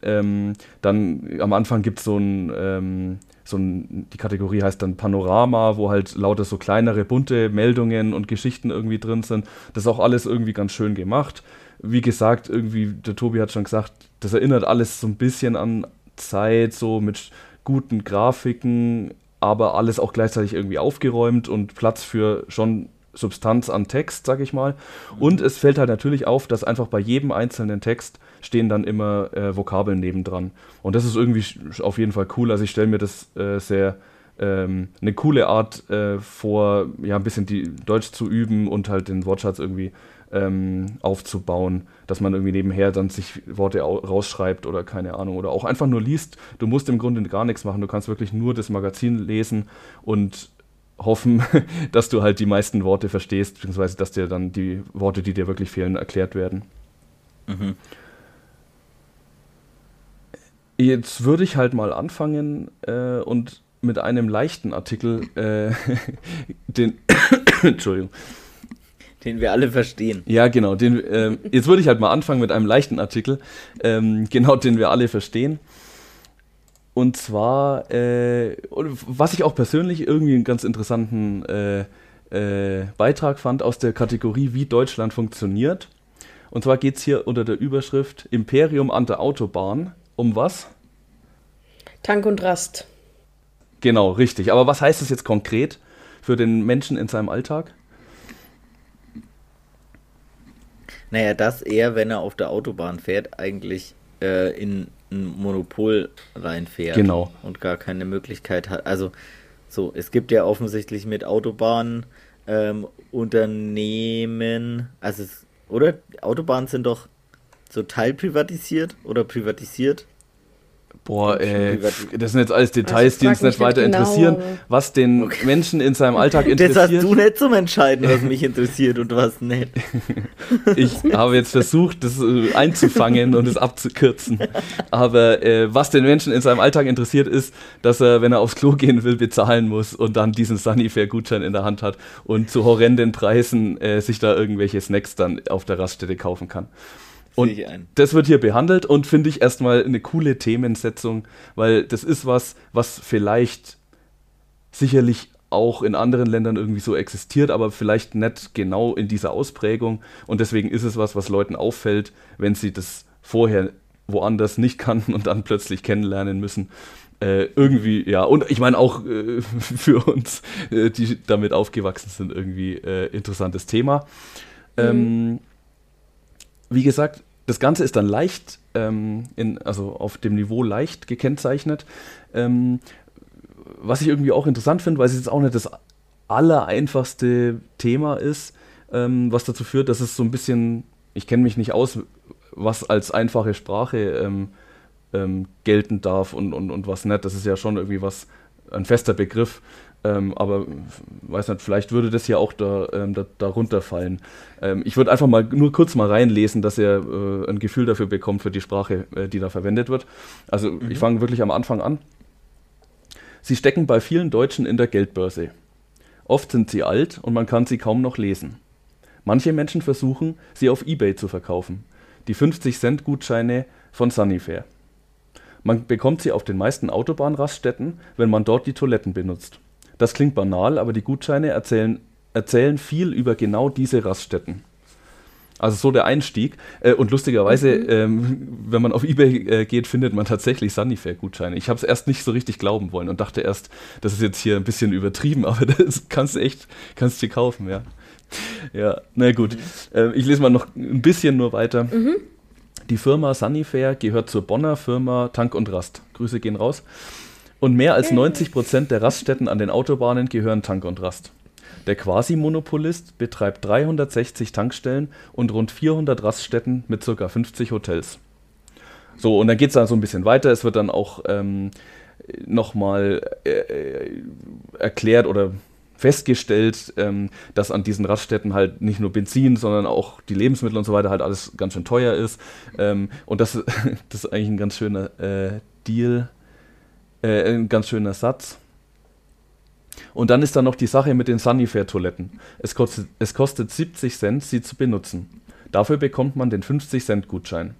Ähm, dann am Anfang gibt so es ähm, so ein, die Kategorie heißt dann Panorama, wo halt lauter so kleinere, bunte Meldungen und Geschichten irgendwie drin sind. Das ist auch alles irgendwie ganz schön gemacht. Wie gesagt, irgendwie, der Tobi hat schon gesagt, das erinnert alles so ein bisschen an Zeit, so mit guten Grafiken, aber alles auch gleichzeitig irgendwie aufgeräumt und Platz für schon Substanz an Text, sag ich mal. Und es fällt halt natürlich auf, dass einfach bei jedem einzelnen Text stehen dann immer äh, Vokabeln nebendran. Und das ist irgendwie auf jeden Fall cool. Also ich stelle mir das äh, sehr ähm, eine coole Art äh, vor, ja, ein bisschen die Deutsch zu üben und halt den Wortschatz irgendwie ähm, aufzubauen, dass man irgendwie nebenher dann sich Worte rausschreibt oder keine Ahnung oder auch einfach nur liest. Du musst im Grunde gar nichts machen, du kannst wirklich nur das Magazin lesen und hoffen, dass du halt die meisten Worte verstehst, beziehungsweise dass dir dann die Worte, die dir wirklich fehlen, erklärt werden. Mhm. Jetzt würde ich halt mal anfangen äh, und mit einem leichten Artikel, äh, den, Entschuldigung, den wir alle verstehen. Ja, genau. Den, äh, jetzt würde ich halt mal anfangen mit einem leichten Artikel, ähm, genau den wir alle verstehen. Und zwar, äh, was ich auch persönlich irgendwie einen ganz interessanten äh, äh, Beitrag fand aus der Kategorie, wie Deutschland funktioniert. Und zwar geht es hier unter der Überschrift Imperium an der Autobahn. Um was? Tank und Rast. Genau, richtig. Aber was heißt das jetzt konkret für den Menschen in seinem Alltag? Naja, dass er, wenn er auf der Autobahn fährt, eigentlich äh, in ein Monopol reinfährt. Genau. Und gar keine Möglichkeit hat. Also, so, es gibt ja offensichtlich mit Autobahnen ähm, Unternehmen, also, es, oder? Autobahnen sind doch so teilprivatisiert oder privatisiert. Boah, ey, das sind jetzt alles Details, also die uns nicht weiter genau. interessieren, was den okay. Menschen in seinem Alltag interessiert. Das hast du nicht zum Entscheiden, was mich interessiert und was nicht. ich habe jetzt versucht, das äh, einzufangen und es abzukürzen. Aber äh, was den Menschen in seinem Alltag interessiert, ist, dass er, wenn er aufs Klo gehen will, bezahlen muss und dann diesen Sunnyfair-Gutschein in der Hand hat und zu horrenden Preisen äh, sich da irgendwelche Snacks dann auf der Raststätte kaufen kann. Und das wird hier behandelt und finde ich erstmal eine coole Themensetzung, weil das ist was, was vielleicht sicherlich auch in anderen Ländern irgendwie so existiert, aber vielleicht nicht genau in dieser Ausprägung. Und deswegen ist es was, was Leuten auffällt, wenn sie das vorher woanders nicht kannten und dann plötzlich kennenlernen müssen. Äh, irgendwie, ja, und ich meine auch äh, für uns, äh, die damit aufgewachsen sind, irgendwie äh, interessantes Thema. Mhm. Ähm, wie gesagt, das Ganze ist dann leicht, ähm, in, also auf dem Niveau leicht gekennzeichnet. Ähm, was ich irgendwie auch interessant finde, weil es jetzt auch nicht das allereinfachste Thema ist, ähm, was dazu führt, dass es so ein bisschen, ich kenne mich nicht aus, was als einfache Sprache ähm, ähm, gelten darf und, und, und was nicht. Das ist ja schon irgendwie was, ein fester Begriff. Ähm, aber weiß nicht, vielleicht würde das ja auch da, ähm, da, darunter fallen. Ähm, ich würde einfach mal nur kurz mal reinlesen, dass er äh, ein Gefühl dafür bekommt für die Sprache, äh, die da verwendet wird. Also mhm. ich fange wirklich am Anfang an. Sie stecken bei vielen Deutschen in der Geldbörse. Oft sind sie alt und man kann sie kaum noch lesen. Manche Menschen versuchen, sie auf eBay zu verkaufen. Die 50-Cent-Gutscheine von Sunnyfair. Man bekommt sie auf den meisten Autobahnraststätten, wenn man dort die Toiletten benutzt. Das klingt banal, aber die Gutscheine erzählen, erzählen viel über genau diese Raststätten. Also so der Einstieg. Äh, und lustigerweise, mhm. ähm, wenn man auf Ebay äh, geht, findet man tatsächlich Sunnyfair-Gutscheine. Ich habe es erst nicht so richtig glauben wollen und dachte erst, das ist jetzt hier ein bisschen übertrieben, aber das kannst du echt, kannst du dir kaufen, ja. Ja, na gut. Äh, ich lese mal noch ein bisschen nur weiter. Mhm. Die Firma Sunnyfair gehört zur Bonner Firma Tank und Rast. Grüße gehen raus. Und mehr als 90 Prozent der Raststätten an den Autobahnen gehören Tank und Rast. Der Quasi-Monopolist betreibt 360 Tankstellen und rund 400 Raststätten mit ca. 50 Hotels. So, und dann geht es dann so ein bisschen weiter. Es wird dann auch ähm, nochmal äh, äh, erklärt oder festgestellt, ähm, dass an diesen Raststätten halt nicht nur Benzin, sondern auch die Lebensmittel und so weiter halt alles ganz schön teuer ist. Ähm, und das, das ist eigentlich ein ganz schöner äh, Deal äh, ein ganz schöner Satz. Und dann ist da noch die Sache mit den Sunnyfair-Toiletten. Es kostet, es kostet 70 Cent, sie zu benutzen. Dafür bekommt man den 50-Cent-Gutschein.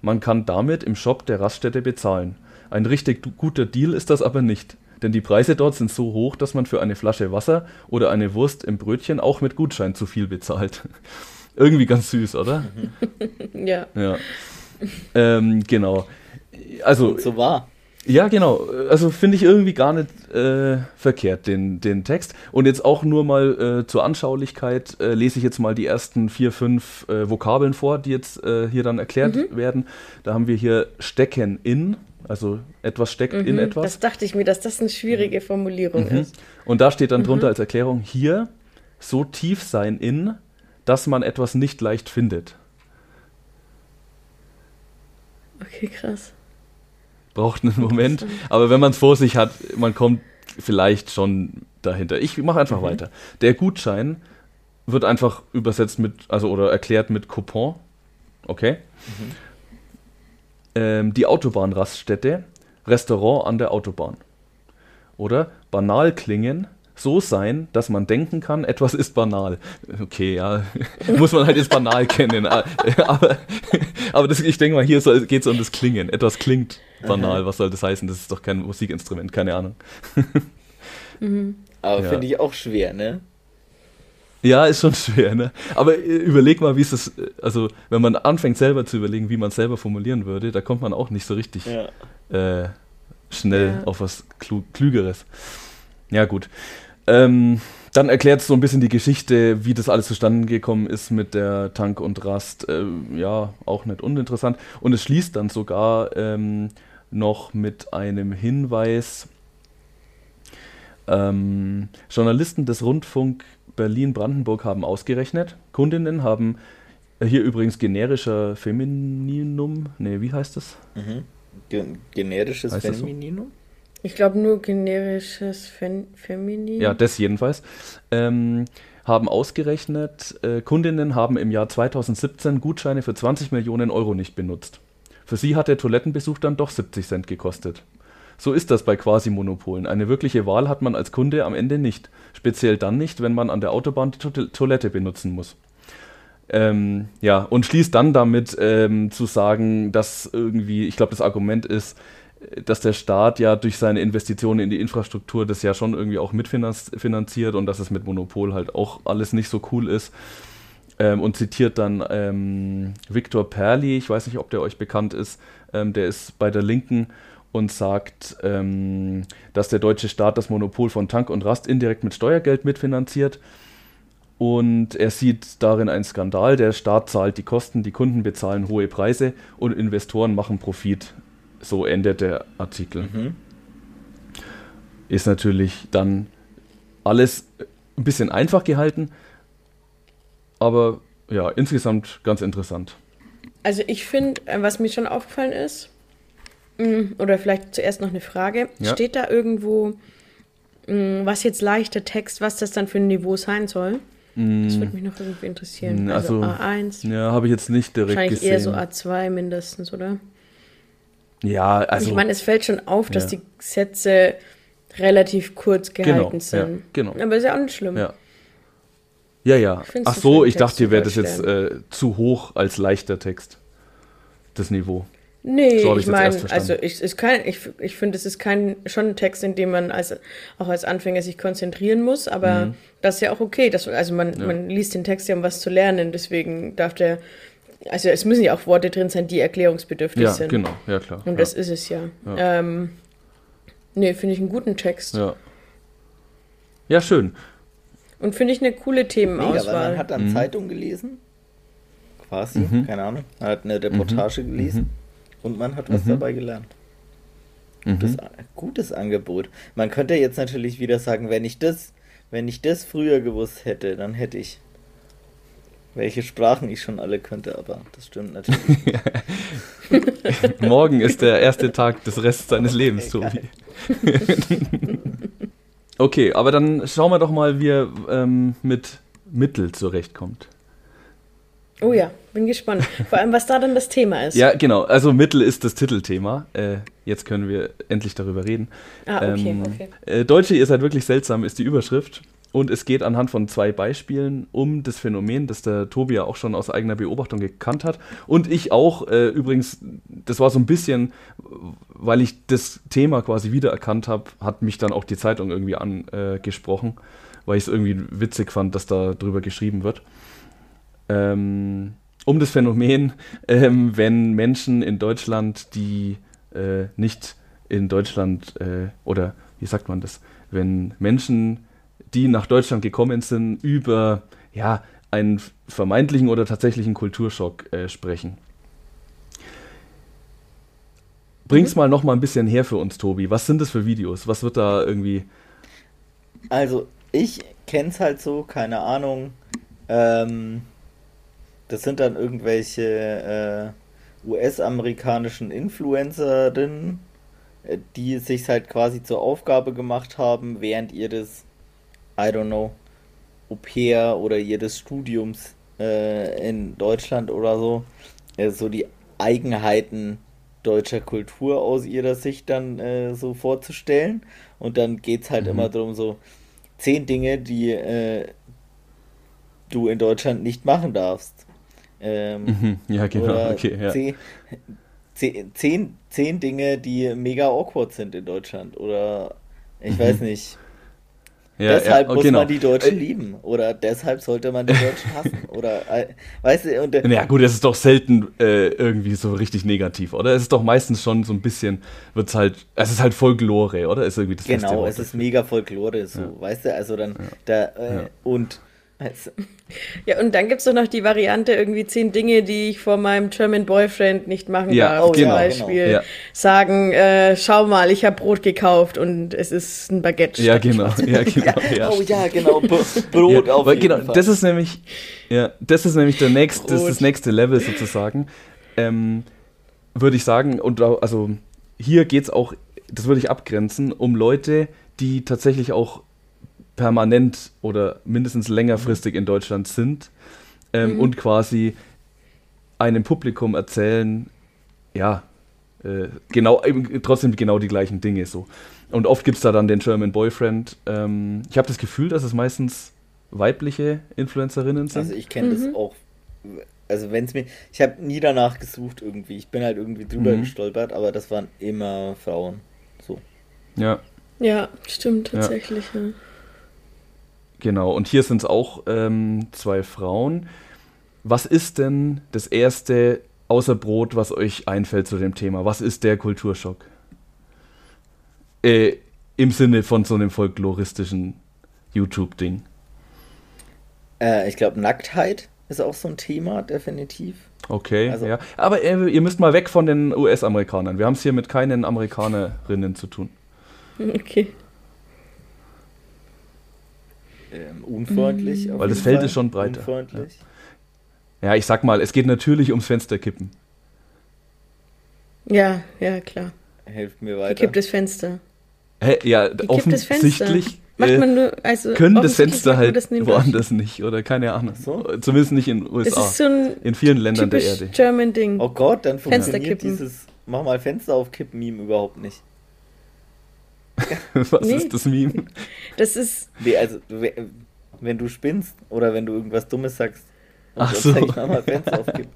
Man kann damit im Shop der Raststätte bezahlen. Ein richtig guter Deal ist das aber nicht, denn die Preise dort sind so hoch, dass man für eine Flasche Wasser oder eine Wurst im Brötchen auch mit Gutschein zu viel bezahlt. Irgendwie ganz süß, oder? ja. Ja. Ähm, genau. Also. Und so war. Ja, genau. Also finde ich irgendwie gar nicht äh, verkehrt, den, den Text. Und jetzt auch nur mal äh, zur Anschaulichkeit äh, lese ich jetzt mal die ersten vier, fünf äh, Vokabeln vor, die jetzt äh, hier dann erklärt mhm. werden. Da haben wir hier stecken in, also etwas steckt mhm, in etwas. Das dachte ich mir, dass das eine schwierige Formulierung mhm. ist. Und da steht dann drunter mhm. als Erklärung hier so tief sein in, dass man etwas nicht leicht findet. Okay, krass braucht einen Moment. Aber wenn man es vor sich hat, man kommt vielleicht schon dahinter. Ich mache einfach mhm. weiter. Der Gutschein wird einfach übersetzt mit, also oder erklärt mit Coupon. Okay. Mhm. Ähm, die Autobahnraststätte, Restaurant an der Autobahn. oder? Banal klingen, so sein, dass man denken kann, etwas ist banal. Okay, ja, muss man halt jetzt banal kennen. Aber, aber das, ich denke mal, hier geht es um das Klingen. Etwas klingt banal. Was soll das heißen? Das ist doch kein Musikinstrument, keine Ahnung. Mhm. Aber ja. finde ich auch schwer, ne? Ja, ist schon schwer, ne? Aber äh, überleg mal, wie es das, also wenn man anfängt selber zu überlegen, wie man es selber formulieren würde, da kommt man auch nicht so richtig ja. äh, schnell ja. auf was Klügeres. Ja, gut. Ähm, dann erklärt es so ein bisschen die Geschichte, wie das alles zustande gekommen ist mit der Tank und Rast. Äh, ja, auch nicht uninteressant. Und es schließt dann sogar ähm, noch mit einem Hinweis. Ähm, Journalisten des Rundfunk Berlin-Brandenburg haben ausgerechnet, Kundinnen haben hier übrigens generischer Femininum, ne, wie heißt das? Mhm. generisches heißt Femininum? Ich glaube nur generisches Fen Feminin. Ja, das jedenfalls. Ähm, haben ausgerechnet, äh, Kundinnen haben im Jahr 2017 Gutscheine für 20 Millionen Euro nicht benutzt. Für sie hat der Toilettenbesuch dann doch 70 Cent gekostet. So ist das bei Quasi-Monopolen. Eine wirkliche Wahl hat man als Kunde am Ende nicht. Speziell dann nicht, wenn man an der Autobahn die to Toilette benutzen muss. Ähm, ja, und schließt dann damit ähm, zu sagen, dass irgendwie, ich glaube, das Argument ist, dass der Staat ja durch seine Investitionen in die Infrastruktur das ja schon irgendwie auch mitfinanziert und dass es mit Monopol halt auch alles nicht so cool ist. Ähm, und zitiert dann ähm, Viktor Perli, ich weiß nicht, ob der euch bekannt ist, ähm, der ist bei der Linken und sagt, ähm, dass der deutsche Staat das Monopol von Tank und Rast indirekt mit Steuergeld mitfinanziert. Und er sieht darin einen Skandal. Der Staat zahlt die Kosten, die Kunden bezahlen hohe Preise und Investoren machen Profit. So endet der Artikel. Mhm. Ist natürlich dann alles ein bisschen einfach gehalten, aber ja, insgesamt ganz interessant. Also ich finde, äh, was mir schon aufgefallen ist, mm, oder vielleicht zuerst noch eine Frage, ja. steht da irgendwo, mm, was jetzt leichter Text, was das dann für ein Niveau sein soll? Das mm. würde mich noch irgendwie interessieren. Also, also A1. Ja, habe ich jetzt nicht direkt wahrscheinlich gesehen. Wahrscheinlich eher so A2 mindestens, oder? Ja, also. Ich meine, es fällt schon auf, dass ja. die Sätze relativ kurz gehalten genau, sind. Ja, genau. Aber ist ja auch nicht schlimm. Ja. Ja, ja. Ach so, ich dachte, dir wäre das jetzt äh, zu hoch als leichter Text. Das Niveau. Nee, so ich meine, also ich, ich, ich, ich finde, es ist kein schon ein Text, in dem man als, auch als Anfänger sich konzentrieren muss, aber mhm. das ist ja auch okay. Dass, also man, ja. man liest den Text ja, um was zu lernen, deswegen darf der also es müssen ja auch Worte drin sein, die erklärungsbedürftig ja, sind. Ja, genau, ja klar. Und ja. das ist es ja. ja. Ähm, nee, finde ich einen guten Text. Ja. Ja, schön. Und finde ich eine coole Themenauswahl. Mega, weil man hat dann mhm. Zeitung gelesen, quasi, mhm. keine Ahnung. Man hat eine Reportage mhm. gelesen mhm. und man hat was mhm. dabei gelernt. Gutes, mhm. gutes Angebot. Man könnte jetzt natürlich wieder sagen, wenn ich das, wenn ich das früher gewusst hätte, dann hätte ich welche Sprachen ich schon alle könnte, aber das stimmt natürlich. Morgen ist der erste Tag des Restes seines Lebens, Tobi. okay, aber dann schauen wir doch mal, wie er ähm, mit Mittel zurechtkommt. Oh ja, bin gespannt. Vor allem, was da dann das Thema ist. Ja, genau. Also Mittel ist das Titelthema. Äh, jetzt können wir endlich darüber reden. Ah, okay, ähm, okay. Äh, Deutsche, ihr seid wirklich seltsam, ist die Überschrift. Und es geht anhand von zwei Beispielen um das Phänomen, das der Tobi ja auch schon aus eigener Beobachtung gekannt hat. Und ich auch, äh, übrigens, das war so ein bisschen, weil ich das Thema quasi wiedererkannt habe, hat mich dann auch die Zeitung irgendwie angesprochen, weil ich es irgendwie witzig fand, dass da drüber geschrieben wird. Ähm, um das Phänomen, ähm, wenn Menschen in Deutschland, die äh, nicht in Deutschland, äh, oder wie sagt man das, wenn Menschen die nach Deutschland gekommen sind, über ja, einen vermeintlichen oder tatsächlichen Kulturschock äh, sprechen. Bring's mhm. mal noch mal ein bisschen her für uns, Tobi. Was sind das für Videos? Was wird da irgendwie. Also, ich kenn's halt so, keine Ahnung. Ähm, das sind dann irgendwelche äh, US-amerikanischen Influencerinnen, äh, die sich halt quasi zur Aufgabe gemacht haben, während ihr das I don't know, Au pair oder jedes Studiums äh, in Deutschland oder so, äh, so die Eigenheiten deutscher Kultur aus ihrer Sicht dann äh, so vorzustellen. Und dann geht es halt Mhm. immer darum, so zehn Dinge, die äh, du in Deutschland nicht machen darfst. Ähm, Mhm. Ja, genau. oder Okay, ja. zehn, zehn, zehn, zehn Dinge, die mega awkward sind in Deutschland. Oder ich weiß nicht. Ja, deshalb ja, muss genau. man die Deutschen Äh, lieben. Oder deshalb sollte man die Deutschen hassen. Oder äh, weißt du, und, äh, Ja gut, es ist doch selten äh, irgendwie so richtig negativ, oder? Es ist doch meistens schon so ein bisschen, wird's halt, es ist halt Folklore, oder? Ist irgendwie das Genau, es ist mega Folklore, so, weißt du, also dann, da, äh, Ja. und, also, Ja, und dann gibt es doch noch die Variante, irgendwie zehn Dinge, die ich vor meinem German Boyfriend nicht machen Ja, darf. oh, Zum genau, Beispiel genau. Ja. sagen, äh, schau mal, ich habe Brot gekauft und es ist ein Baguette. Ja, genau, ja, genau, ja. oh ja, genau, B Brot ja, auf weil jeden genau, Fall. das ist nämlich, ja, das ist nämlich der nächste, das, ist das nächste Level sozusagen. Ähm, würde ich sagen, und also hier geht es auch, das würde ich abgrenzen, um Leute, die tatsächlich auch permanent oder mindestens längerfristig in Deutschland sind ähm, und quasi einem Publikum erzählen, ja, äh, genau, eben trotzdem genau die gleichen Dinge so. Und oft gibt es da dann den German Boyfriend. Ähm, ich habe das Gefühl, dass es meistens weibliche Influencerinnen sind. Also ich kenne das auch, also wenn es mir, ich habe nie danach gesucht irgendwie, ich bin halt irgendwie drüber Mhm. gestolpert, aber das waren immer Frauen, so. ja, Ja, stimmt Ja. tatsächlich. Ja. Genau. Und hier sind es auch ähm, zwei Frauen. Was ist denn das erste außer Brot, was euch einfällt zu dem Thema? Was ist der Kulturschock? Äh, Im Sinne von so einem folkloristischen YouTube-Ding. Äh, ich glaube, Nacktheit ist auch so ein Thema, definitiv. Okay, Also- ja. Aber äh, ihr müsst mal weg von den US-Amerikanern. Wir haben es hier mit keinen Amerikanerinnen zu tun. Okay. Ähm, unfreundlich. auf Weil das Feld Fall. ist schon breiter, Unfreundlich. Ja, ich sag mal, es geht natürlich ums Fensterkippen. Ja, ja, klar. Hilft mir weiter. gibt es Fenster. Hä, ja, Hier gibt es Fenster. offensichtlich Macht äh, man nur, also können das Fenster macht halt das woanders nicht oder keine Ahnung. so. Zumindest nicht in den Das USA. ist so ein in vielen Ländern der Erde. German Ding. Oh Gott, dann funktioniert dieses Mach mal Fenster aufkippen Meme überhaupt nicht. Was Nee. ist das Meme? Das ist, Nee, also we- wenn du spinnst oder wenn du irgendwas Dummes sagst und Ach so. mal Fenster aufkippen.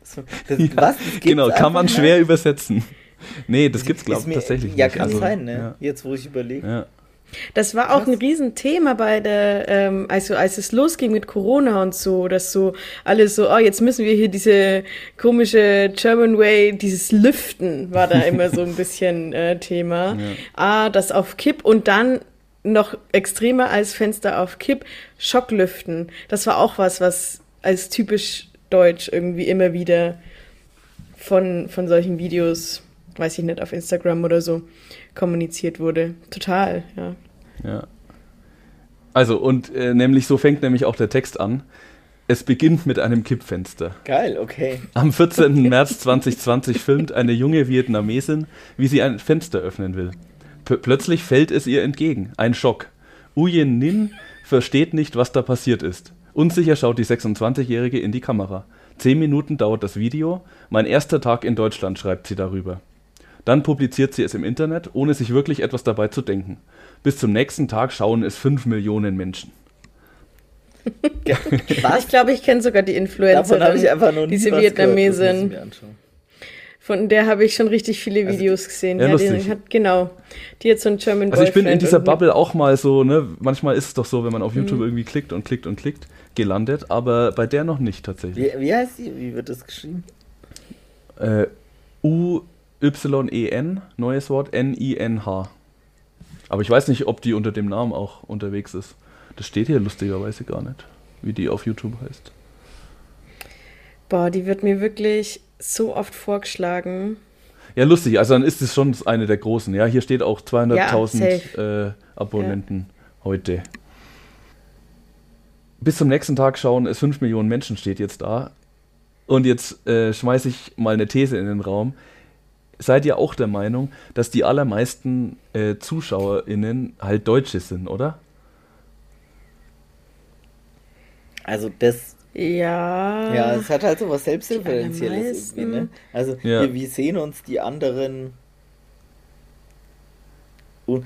Das, Ja, was? Das gibt's genau, kann man schwer nicht? übersetzen. Nee, das gibt's, glaube ich, tatsächlich Ja, nicht. kann Also, sein, ne? Ja, Jetzt, wo ich überlege. ja. Das war auch ein Krass. Riesenthema bei der, ähm, also als es losging mit Corona und so, dass so alle so, oh, jetzt müssen wir hier diese komische German Way, dieses Lüften war da immer so ein bisschen äh, Thema. Ah, das auf Kipp und dann noch extremer als Fenster auf Kipp, Schocklüften. Das war auch was, was als typisch deutsch irgendwie immer wieder von, von solchen Videos, weiß ich nicht, auf Instagram oder so kommuniziert wurde. Total, ja. Ja. Also, und äh, nämlich so fängt nämlich auch der Text an. Es beginnt mit einem Kippfenster. Geil, okay. Am 14. März 2020 filmt eine junge Vietnamesin, wie sie ein Fenster öffnen will. P plötzlich fällt es ihr entgegen. Ein Schock. Uyen Nin versteht nicht, was da passiert ist. Unsicher schaut die 26-Jährige in die Kamera. Zehn Minuten dauert das Video. Mein erster Tag in Deutschland, schreibt sie darüber. Dann publiziert sie es im Internet, ohne sich wirklich etwas dabei zu denken. Bis zum nächsten Tag schauen es 5 Millionen Menschen. Ich glaube, ich kenne sogar die Influencerin. diese Vietnamesin. Von der habe ich schon richtig viele Also, Videos gesehen. ja, Ja, die hat, genau. Die hat so einen German Also ich bin in dieser irgendwie. Bubble auch mal so, ne, manchmal ist es doch so, wenn man auf YouTube irgendwie klickt und klickt und klickt, gelandet, aber bei der noch nicht tatsächlich. Wie, wie heißt sie? Wie wird das geschrieben? Äh, U-Y-E-N, neues Wort, N-I-N-H. Aber ich weiß nicht, ob die unter dem Namen auch unterwegs ist. Das steht hier lustigerweise gar nicht, wie die auf YouTube heißt. Boah, die wird mir wirklich so oft vorgeschlagen. Ja, lustig, also dann ist es schon eine der großen. Ja, hier steht auch 200.000 äh, Abonnenten heute. Bis zum nächsten Tag schauen es 5 Millionen Menschen, steht jetzt da. Und jetzt äh, schmeiße ich mal eine These in den Raum. Seid ihr auch der Meinung, dass die allermeisten äh, ZuschauerInnen halt Deutsche sind, oder? Also das Ja. Ja, es hat halt so was Selbstreferenzielles irgendwie, ne? Also Ja. wir, wir sehen uns die anderen. Und,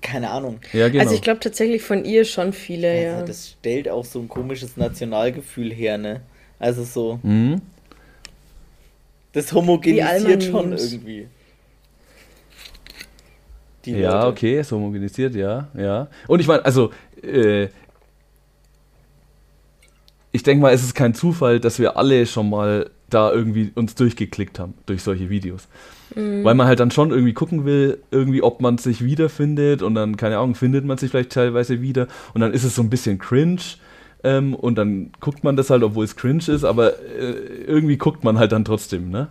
keine Ahnung. Ja, genau. Also ich glaube tatsächlich von ihr schon viele, Also ja. das stellt auch so ein komisches Nationalgefühl her, ne? Also so, mhm. Das homogenisiert schon Memes. irgendwie. Die Ja, Leute. okay, so homogenisiert, ja, ja. Und ich meine, also, äh, ich denke mal, es ist kein Zufall, dass wir alle schon mal da irgendwie uns durchgeklickt haben durch solche Videos. Weil man halt dann schon irgendwie gucken will, irgendwie, ob man sich wiederfindet und dann, keine Ahnung, findet man sich vielleicht teilweise wieder und dann ist es so ein bisschen cringe ähm, und dann guckt man das halt, obwohl es cringe ist, aber äh, irgendwie guckt man halt dann trotzdem, ne?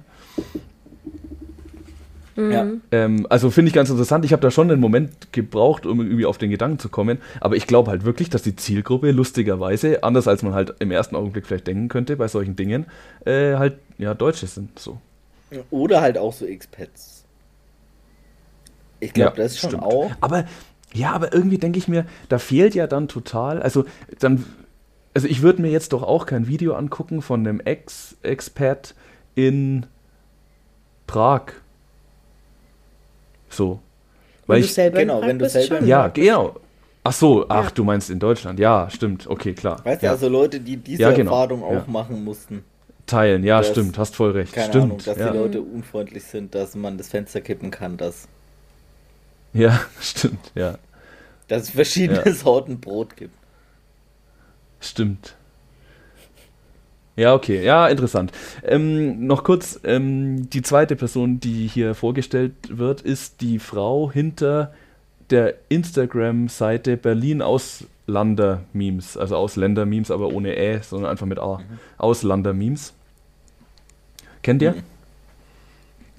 Ja. Ähm, also finde ich ganz interessant. Ich habe da schon einen Moment gebraucht, um irgendwie auf den Gedanken zu kommen. Aber ich glaube halt wirklich, dass die Zielgruppe lustigerweise, anders als man halt im ersten Augenblick vielleicht denken könnte bei solchen Dingen, äh, halt ja Deutsche sind. So. Oder halt auch so Expats. Ich glaube, Ja, das ist schon stimmt. auch. Aber ja, aber irgendwie denke ich mir, da fehlt ja dann total. Also dann, also ich würde mir jetzt doch auch kein Video angucken von einem Ex-Expat in Prag. So. Weil Wenn du ich, selber genau, in Prag wenn du bist, selber Ja, genau. Ach so, ach, Ja. du meinst in Deutschland. Ja, stimmt. Okay, klar. Weißt du, ja. also Leute, die diese Ja, genau. Erfahrung auch Ja. machen mussten. Teilen, ja, das- stimmt, hast voll recht. Keine stimmt. Ahnung, dass ja. die Leute unfreundlich sind, dass man das Fenster kippen kann, dass, ja, stimmt, ja. dass es verschiedene Ja. Sorten Brot gibt. Stimmt. Ja, okay, ja, interessant. Ähm, noch kurz, ähm, die zweite Person, die hier vorgestellt wird, ist die Frau hinter der Instagram-Seite Berlin Auslander-Memes, also Ausländer-Memes, aber ohne Ä, sondern einfach mit A. Auslander-Memes. Kennt ihr? Mhm.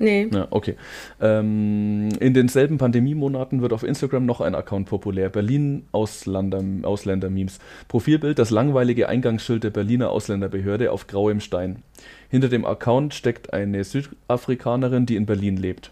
Nee. Ja, okay. Ähm, in denselben Pandemiemonaten wird auf Instagram noch ein Account populär. Berlin Ausländer-Memes. Profilbild, das langweilige Eingangsschild der Berliner Ausländerbehörde auf grauem Stein. Hinter dem Account steckt eine Südafrikanerin, die in Berlin lebt.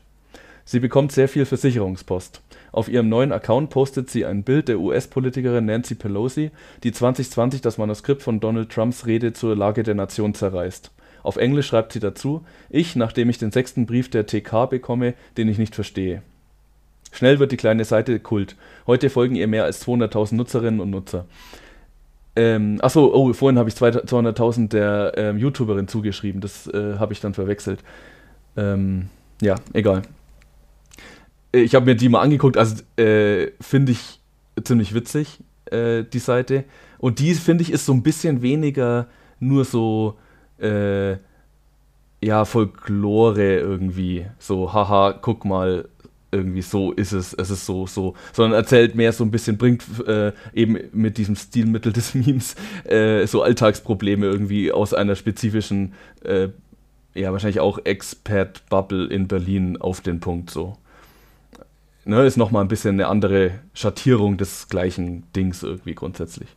Sie bekommt sehr viel Versicherungspost. Auf ihrem neuen Account postet sie ein Bild der US-Politikerin Nancy Pelosi, die 2020 das Manuskript von Donald Trumps Rede zur Lage der Nation zerreißt. Auf Englisch schreibt sie dazu, ich, nachdem ich den sechsten Brief der TK bekomme, den ich nicht verstehe. Schnell wird die kleine Seite Kult. Heute folgen ihr mehr als 200.000 Nutzerinnen und Nutzer. Ähm, achso, oh, vorhin habe ich 200.000 der ähm, YouTuberin zugeschrieben. Das äh, habe ich dann verwechselt. Ähm, ja, egal. Äh, Ich habe mir die mal angeguckt. Also äh, finde ich ziemlich witzig, äh, die Seite. Und die, finde ich, ist so ein bisschen weniger nur so, äh, ja, Folklore irgendwie. So, haha, guck mal, irgendwie so ist es, es ist so, so, sondern erzählt mehr so ein bisschen, bringt äh, eben mit diesem Stilmittel des Memes äh, so Alltagsprobleme irgendwie aus einer spezifischen, äh, ja, wahrscheinlich auch Expat-Bubble in Berlin auf den Punkt so. Ne, ist nochmal ein bisschen eine andere Schattierung des gleichen Dings irgendwie grundsätzlich.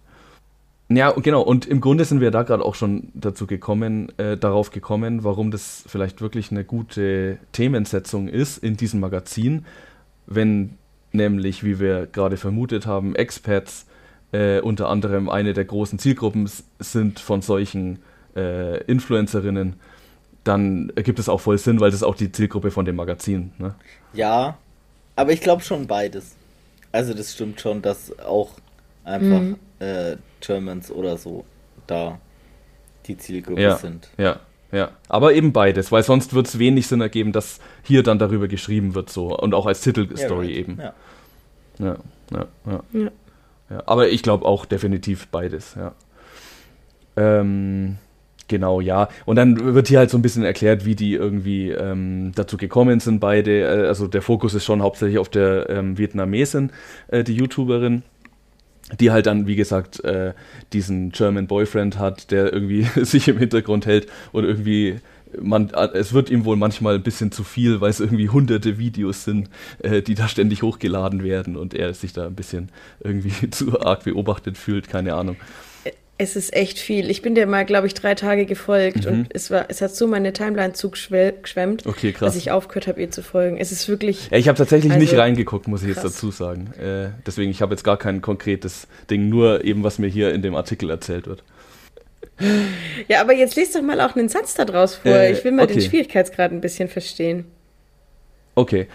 Ja, genau. Und im Grunde sind wir da gerade auch schon dazu gekommen, äh, darauf gekommen, warum das vielleicht wirklich eine gute Themensetzung ist in diesem Magazin, wenn nämlich, wie wir gerade vermutet haben, Expats äh, unter anderem eine der großen Zielgruppen sind von solchen äh, Influencerinnen, dann ergibt es auch voll Sinn, weil das ist auch die Zielgruppe von dem Magazin. Ne? Ja, aber ich glaube schon beides. Also das stimmt schon, dass auch einfach Mhm. äh, Germans oder so da die Zielgruppe Ja. sind. Ja, ja. Aber eben beides, weil sonst wird es wenig Sinn ergeben, dass hier dann darüber geschrieben wird so und auch als Titelstory right. eben. Ja. Ja, ja, ja. Ja. ja. Aber ich glaube auch definitiv beides, ja. Ähm, genau, ja. Und dann wird hier halt so ein bisschen erklärt, wie die irgendwie ähm, dazu gekommen sind, beide. Äh, Also der Fokus ist schon hauptsächlich auf der ähm, Vietnamesin, äh, die YouTuberin die halt dann, wie gesagt, äh, diesen German Boyfriend hat, der irgendwie sich im Hintergrund hält und irgendwie man, äh, es wird ihm wohl manchmal ein bisschen zu viel, weil es irgendwie hunderte Videos sind, äh, die da ständig hochgeladen werden und er sich da ein bisschen irgendwie zu arg beobachtet fühlt, keine Ahnung. Es ist echt viel. Ich bin dir mal, glaube ich, drei Tage gefolgt Mhm. und es war, es hat so meine Timeline zugeschwemmt, Okay, dass ich aufgehört habe, ihr zu folgen. Es ist wirklich. Ich habe tatsächlich nicht Also, reingeguckt, muss ich jetzt krass. dazu sagen. Äh, deswegen, ich habe jetzt gar kein konkretes Ding, nur eben, was mir hier in dem Artikel erzählt wird. Ja, aber jetzt lest doch mal auch einen Satz da draus vor. Äh, ich will mal den okay. Schwierigkeitsgrad ein bisschen verstehen. Okay.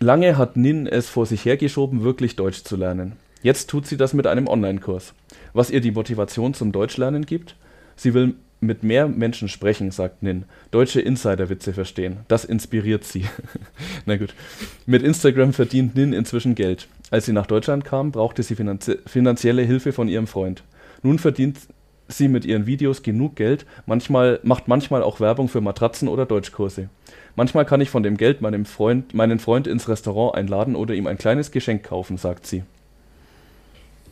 Lange hat Nin es vor sich hergeschoben, wirklich Deutsch zu lernen. Jetzt tut sie das mit einem Online-Kurs. Was ihr die Motivation zum Deutschlernen gibt? Sie will mit mehr Menschen sprechen, sagt Nin. Deutsche Insiderwitze verstehen. Das inspiriert sie. Na gut. Mit Instagram verdient Nin inzwischen Geld. Als sie nach Deutschland kam, brauchte sie finanzie finanzielle Hilfe von ihrem Freund. Nun verdient sie mit ihren Videos genug Geld, manchmal, macht manchmal auch Werbung für Matratzen oder Deutschkurse. Manchmal kann ich von dem Geld meinem Freund, meinen Freund ins Restaurant einladen oder ihm ein kleines Geschenk kaufen, sagt sie.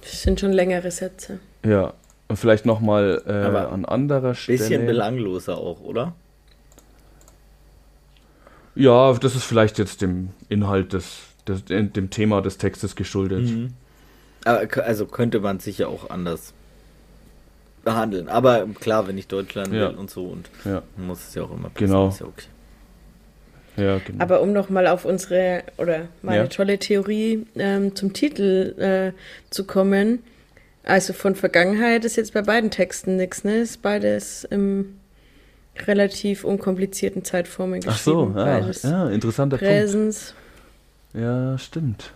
Das sind schon längere Sätze. Ja, und vielleicht nochmal äh, Aber an anderer Stelle. Bisschen belangloser auch, oder? Ja, das ist vielleicht jetzt dem Inhalt des, des dem Thema des Textes geschuldet. Aber, k- also könnte man sich ja auch anders behandeln. Aber klar, wenn ich Deutsch lernen Ja. will und so und Ja, dann muss es ja auch immer passen, Genau. Ist ja okay. Ja, genau. Aber um nochmal auf unsere oder meine Ja. tolle Theorie ähm, zum Titel äh, zu kommen. Also von Vergangenheit ist jetzt bei beiden Texten nichts, ne? Ist beides im relativ unkomplizierten Zeitformen Ach so, geschrieben. ja, beides ja interessanter Punkt. Präsens. Ja, stimmt.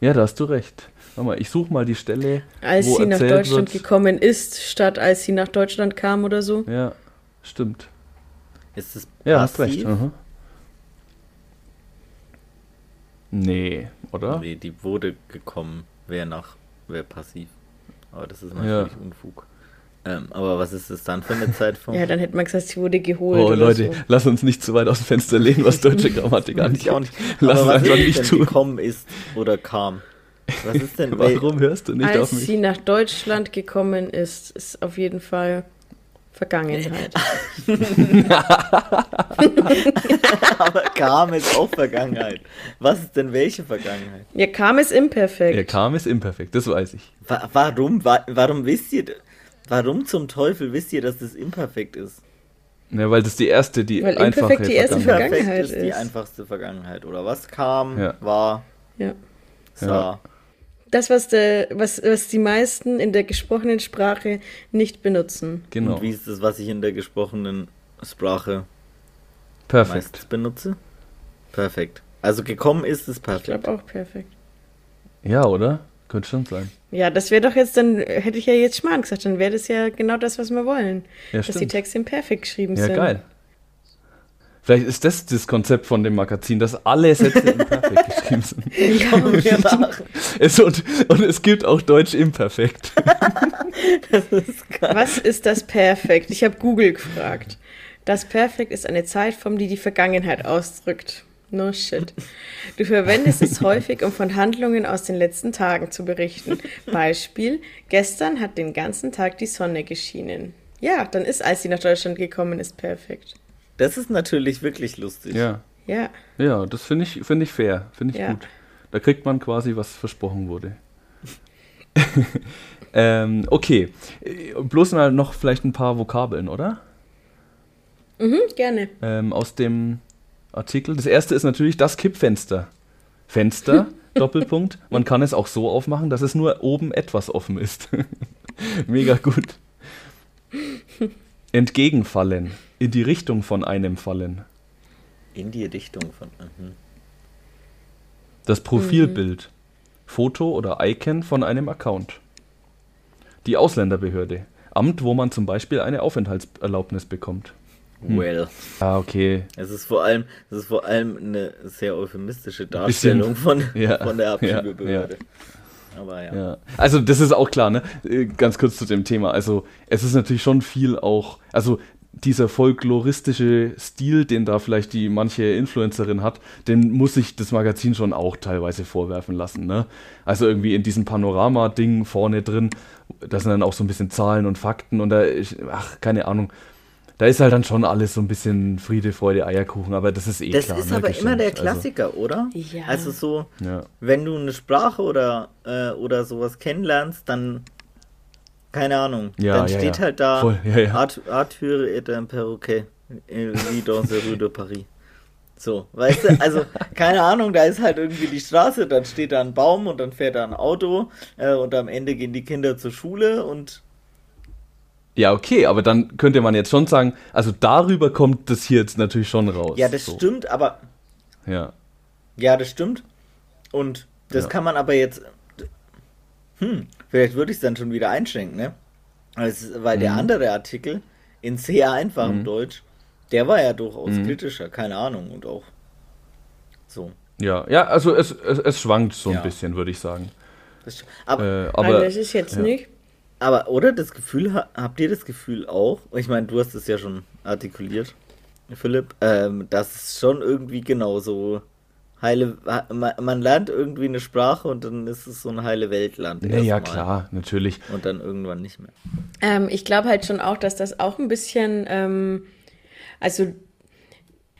Ja, da hast du recht. Warte mal, ich suche mal die Stelle. Als wo sie nach Deutschland wird- gekommen ist, statt als sie nach Deutschland kam oder so. Ja, stimmt. Ist es Ja, hast passiv? recht. Aha. Nee, oder? Nee, die wurde gekommen. Wer nach, wer passiv. Aber das ist natürlich Unfug. Ähm, aber was ist das dann für eine Zeitform? Ja, dann hätte man gesagt, sie wurde geholt. Oh, oder Leute, So. lass uns nicht zu weit aus dem Fenster lehnen, was deutsche Grammatik angeht. auch nicht. Lass aber was einfach ist nicht denn tun. gekommen ist oder kam? Was ist denn? Warum hörst du nicht Als auf mich? sie nach Deutschland gekommen ist, ist auf jeden Fall Vergangenheit. aber kam ist auch Vergangenheit. Was ist denn welche Vergangenheit? Ja, kam es imperfekt. Er kam ist imperfekt, das weiß ich. Wa warum, wa warum wisst ihr, warum zum Teufel wisst ihr, dass das imperfekt ist? Ja, weil das die erste, die Weil einfache imperfekt die erste Vergangenheit- Imperfekt Vergangenheit ist die ist. einfachste Vergangenheit. Oder was kam, Ja. war, Ja. sah. Ja. Das, was, der, was, was die meisten in der gesprochenen Sprache nicht benutzen. Genau. Und wie ist das, was ich in der gesprochenen Sprache Perfekt. meistens benutze? Perfekt. Also gekommen ist es Ich perfekt. glaube auch perfekt. Ja, oder? Könnte schon sein. Ja, das wäre doch jetzt, dann hätte ich ja jetzt Schmarrn gesagt, dann wäre das ja genau das, was wir wollen. Ja, dass die stimmt. Texte im Perfekt geschrieben Ja, sind. geil. Vielleicht ist das das Konzept von dem Magazin, dass alle Sätze im Perfekt geschrieben sind. Kommen wir nach. Es, und, und es gibt auch Deutsch imperfekt. Was ist das Perfekt? Ich habe Google gefragt. Das Perfekt ist eine Zeitform, die die Vergangenheit ausdrückt. No shit. Du verwendest es häufig, um von Handlungen aus den letzten Tagen zu berichten. Beispiel: Gestern hat den ganzen Tag die Sonne geschienen. Ja, dann ist, als sie nach Deutschland gekommen ist, perfekt. Das ist natürlich wirklich lustig. Ja, Ja, ja das finde ich, find ich fair. Finde ich Ja. gut. Da kriegt man quasi, was versprochen wurde. ähm, okay. Bloß mal noch vielleicht ein paar Vokabeln, oder? mhm, gerne. ähm, aus dem Artikel. Das erste ist natürlich das Kippfenster. Fenster, Doppelpunkt. Man kann es auch so aufmachen, dass es nur oben etwas offen ist. Mega gut. Entgegenfallen. In die Richtung von einem fallen. In die Richtung von. Mhm. Das Profilbild. Foto oder Icon von einem Account. Die Ausländerbehörde. Amt, wo man zum Beispiel eine Aufenthaltserlaubnis bekommt. Hm. Well. Ah, okay. Es ist vor allem, es ist vor allem eine sehr euphemistische Darstellung von, Ja, von der ja, Abschiebebehörde. Aber ja. Ja, also das ist auch klar, ne? Äh, Ganz kurz zu dem Thema. Also es ist natürlich schon viel auch, also dieser folkloristische Stil, den da vielleicht die manche Influencerin hat, den muss sich das Magazin schon auch teilweise vorwerfen lassen, ne? Also irgendwie in diesem Panorama-Ding vorne drin, da sind dann auch so ein bisschen Zahlen und Fakten und da, ist- ach, keine Ahnung. Da ist halt dann schon alles so ein bisschen Friede, Freude, Eierkuchen, aber das ist eh Das klar. ist ne? aber immer der Geschenkt. Klassiker, oder? Ja. Also so, Also, ja. wenn du eine Sprache oder, äh, oder sowas kennenlernst, dann, keine Ahnung, Ja, dann ja, steht ja. halt da Voll, Arthur et un perroquet, wie dans la rue de Paris. So, weißt du, also, keine Ahnung, da ist halt irgendwie die Straße, dann steht da ein Baum und dann fährt da ein Auto äh, und am Ende gehen die Kinder zur Schule und Ja, okay, aber dann könnte man jetzt schon sagen, also darüber kommt das hier jetzt natürlich schon raus. Ja, das so. stimmt, aber. Ja. Ja, das stimmt. Und das kann man aber jetzt. Hm, vielleicht würde ich es dann schon wieder einschränken, ne? Also, weil der Mhm. andere Artikel in sehr einfachem Mhm. Deutsch, der war ja durchaus Mhm. kritischer, keine Ahnung, und auch so. Ja, ja, also es, es, es schwankt so ein Ja. bisschen, würde ich sagen. Das, aber, Äh, Aber das ist jetzt ja. nicht. aber, oder das Gefühl, ha- habt ihr das Gefühl auch? Ich meine, du hast es ja schon artikuliert, Philipp, ähm, dass es schon irgendwie genau so heile, man, lernt irgendwie eine Sprache und dann ist es so ein heile Weltland. ja, ja, klar, natürlich. Und dann irgendwann nicht mehr. Ähm, ich glaube halt schon auch, dass das auch ein bisschen, ähm, also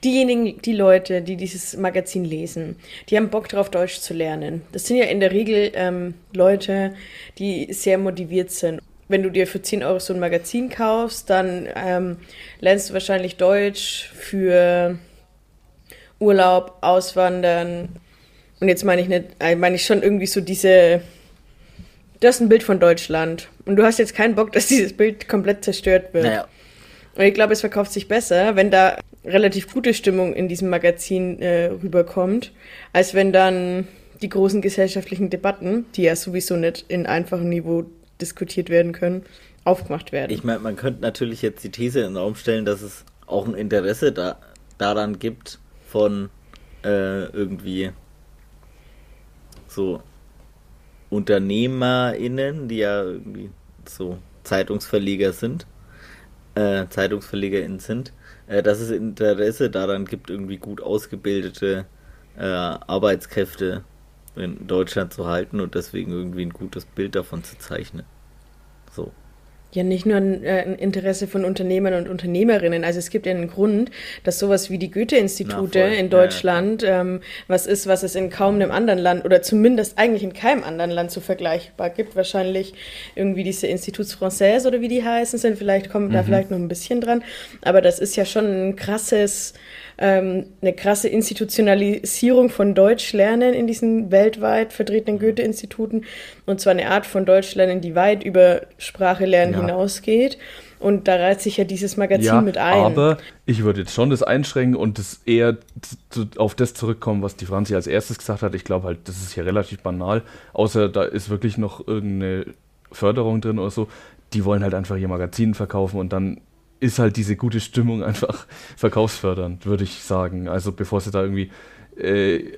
diejenigen, die Leute, die dieses Magazin lesen, die haben Bock drauf, Deutsch zu lernen. Das sind ja in der Regel ähm, Leute, die sehr motiviert sind. Wenn du dir für 10 Euro so ein Magazin kaufst, dann ähm, lernst du wahrscheinlich Deutsch für Urlaub, Auswandern. Und jetzt meine ich nicht, äh, meine ich schon irgendwie so diese du hast ein Bild von Deutschland und du hast jetzt keinen Bock, dass dieses Bild komplett zerstört wird. Naja, Und ich glaube, es verkauft sich besser, wenn da relativ gute Stimmung in diesem Magazin äh, rüberkommt, als wenn dann die großen gesellschaftlichen Debatten, die ja sowieso nicht in einfachem Niveau diskutiert werden können, aufgemacht werden. ich meine, man könnte natürlich jetzt die These in den Raum stellen, dass es auch ein Interesse da, daran gibt von äh, irgendwie so UnternehmerInnen, die ja irgendwie so Zeitungsverleger sind, äh, ZeitungsverlegerInnen sind, äh, dass es Interesse daran gibt, irgendwie gut ausgebildete äh, Arbeitskräfte in Deutschland zu halten und deswegen irgendwie ein gutes Bild davon zu zeichnen. So. Ja, nicht nur ein, äh, ein Interesse von Unternehmern und Unternehmerinnen. Also es gibt ja einen Grund, dass sowas wie die Goethe-Institute in Ja, ja, Deutschland ähm, was ist, was es in kaum einem anderen Land oder zumindest eigentlich in keinem anderen Land so vergleichbar gibt. Wahrscheinlich irgendwie diese Instituts Français oder wie die heißen sind. Vielleicht kommt da vielleicht noch ein bisschen dran. Aber das ist ja schon ein krasses, ähm, eine krasse Institutionalisierung von Deutschlernen in diesen weltweit vertretenen Goethe-Instituten. Und zwar eine Art von Deutschlernen, die weit über Sprache lernen Ja. hinausgeht. Und da reiht sich ja dieses Magazin Ja, mit ein. aber ich würde jetzt schon das einschränken und das eher auf das zurückkommen, was die Franzi als erstes gesagt hat. Ich glaube halt, das ist hier relativ banal, außer da ist wirklich noch irgendeine Förderung drin oder so. Die wollen halt einfach ihr Magazin verkaufen und dann ist halt diese gute Stimmung einfach verkaufsfördernd, würde ich sagen. Also bevor sie da irgendwie äh,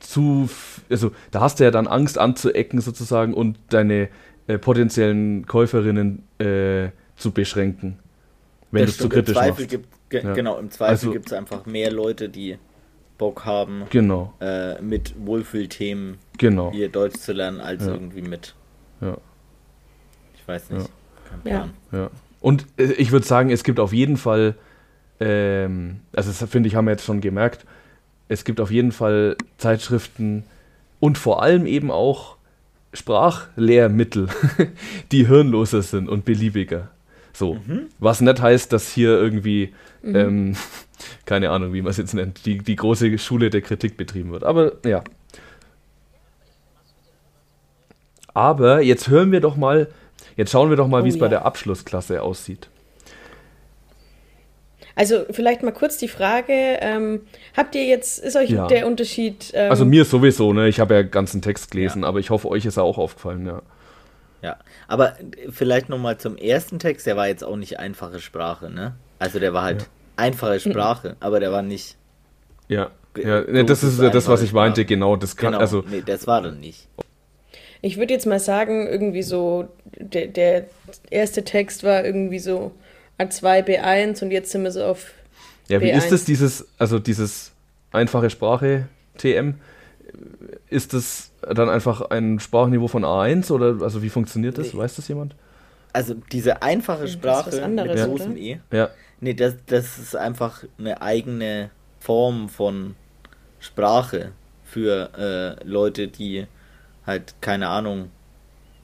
zu, also da hast du ja dann Angst anzuecken sozusagen und deine äh, potenziellen Käuferinnen äh, zu beschränken, wenn du es zu kritisch machst. gibt ge Ja. genau im Zweifel Also- gibt es einfach mehr Leute, die Bock haben, Genau, äh, mit Wohlfühlthemen genau. hier Deutsch zu lernen, als Ja. irgendwie mit. Ja. Ich weiß nicht. Kein Ja. Plan. Ja. Und äh, ich würde sagen, es gibt auf jeden Fall, ähm, also das finde ich, haben wir jetzt schon gemerkt, es gibt auf jeden Fall Zeitschriften und vor allem eben auch Sprachlehrmittel, die hirnloser sind und beliebiger. So. Was nicht heißt, dass hier irgendwie, ähm, keine Ahnung, wie man es jetzt nennt, die, die große Schule der Kritik betrieben wird. Aber ja. Aber jetzt hören wir doch mal, jetzt schauen wir doch mal, Oh wie es bei ja. der Abschlussklasse aussieht. Also vielleicht mal kurz die Frage, ähm, habt ihr jetzt, ist euch Ja. der Unterschied... Ähm, Also mir sowieso, ne? Ich habe ja ganzen Text gelesen, aber ich hoffe, euch ist er auch aufgefallen, ja. Ja, aber vielleicht nochmal zum ersten Text, der war jetzt auch nicht einfache Sprache, ne? Also der war halt einfache Sprache, aber der war nicht. Ja. Ja ne, das ist ja das, was ich meinte, genau. Das kann, Genau, also, nee, das war dann nicht. Ich würde jetzt mal sagen, irgendwie so, der, der erste Text war irgendwie so A2, B1 und jetzt sind wir so auf ja, wie B1. ist das, dieses, also dieses einfache Sprache TM? Ist das dann einfach ein Sprachniveau von A1 oder also wie funktioniert das? Weiß das jemand? Also diese einfache Das ist Sprache was anderes, mit großem E. Ja. Nee, das, das ist einfach eine eigene Form von Sprache für äh, Leute, die halt, keine Ahnung,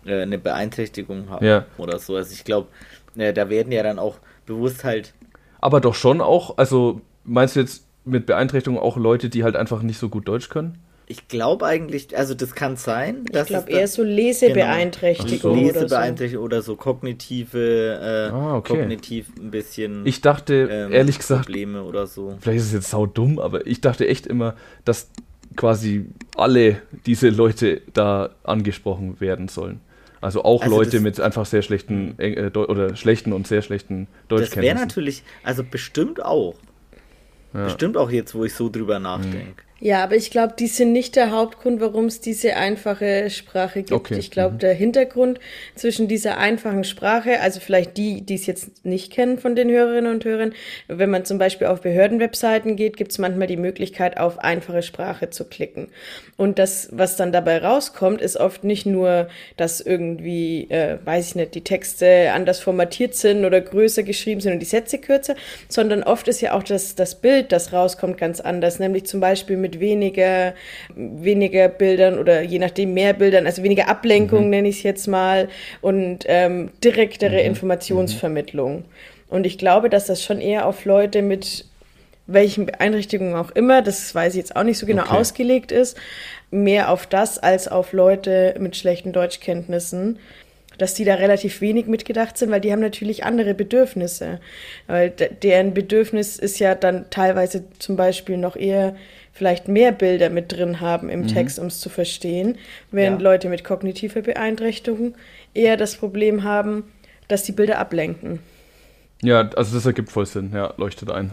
äh, eine Beeinträchtigung haben Ja. oder so. Also ich glaube, äh, da werden ja dann auch bewusst halt, Aber doch schon auch, also meinst du jetzt mit Beeinträchtigung auch Leute, die halt einfach nicht so gut Deutsch können? Ich glaube eigentlich, also das kann sein. Ich glaube eher so Lesebeeinträchtigung genau. Lesebeeinträchtigung oder so. oder so kognitive, äh, ah, okay. kognitiv ein bisschen. Ich dachte, ähm, ehrlich gesagt, Probleme oder so. Vielleicht ist es jetzt sau dumm, aber ich dachte echt immer, dass quasi alle diese Leute da angesprochen werden sollen. Also auch also Leute mit einfach sehr schlechten äh, oder schlechten und sehr schlechten Deutschkenntnissen. Das wäre natürlich, also bestimmt auch. Ja. Bestimmt auch jetzt, wo ich so drüber nachdenke. Ja, aber ich glaube, die sind nicht der Hauptgrund, warum es diese einfache Sprache gibt. Okay. Ich glaube, mhm. der Hintergrund zwischen dieser einfachen Sprache, also vielleicht die, die es jetzt nicht kennen von den Hörerinnen und Hörern, wenn man zum Beispiel auf Behördenwebseiten geht, gibt es manchmal die Möglichkeit, auf einfache Sprache zu klicken. Und das, was dann dabei rauskommt, ist oft nicht nur, dass irgendwie, äh, weiß ich nicht, die Texte anders formatiert sind oder größer geschrieben sind und die Sätze kürzer, sondern oft ist ja auch das, das Bild, das rauskommt, ganz anders. Nämlich zum Beispiel mit mit weniger, weniger Bildern oder je nachdem mehr Bildern, also weniger Ablenkung mhm. nenne ich es jetzt mal und ähm, direktere mhm. Informationsvermittlung. Und ich glaube, dass das schon eher auf Leute mit welchen Beeinträchtigungen auch immer, das weiß ich jetzt auch nicht so genau okay. ausgelegt ist, mehr auf das als auf Leute mit schlechten Deutschkenntnissen dass die da relativ wenig mitgedacht sind, weil die haben natürlich andere Bedürfnisse. Weil deren Bedürfnis ist ja dann teilweise zum Beispiel noch eher vielleicht mehr Bilder mit drin haben im mhm. Text, um es zu verstehen, während ja. Leute mit kognitiver Beeinträchtigung eher das Problem haben, dass die Bilder ablenken. Ja, also das ergibt voll Sinn, ja, leuchtet ein.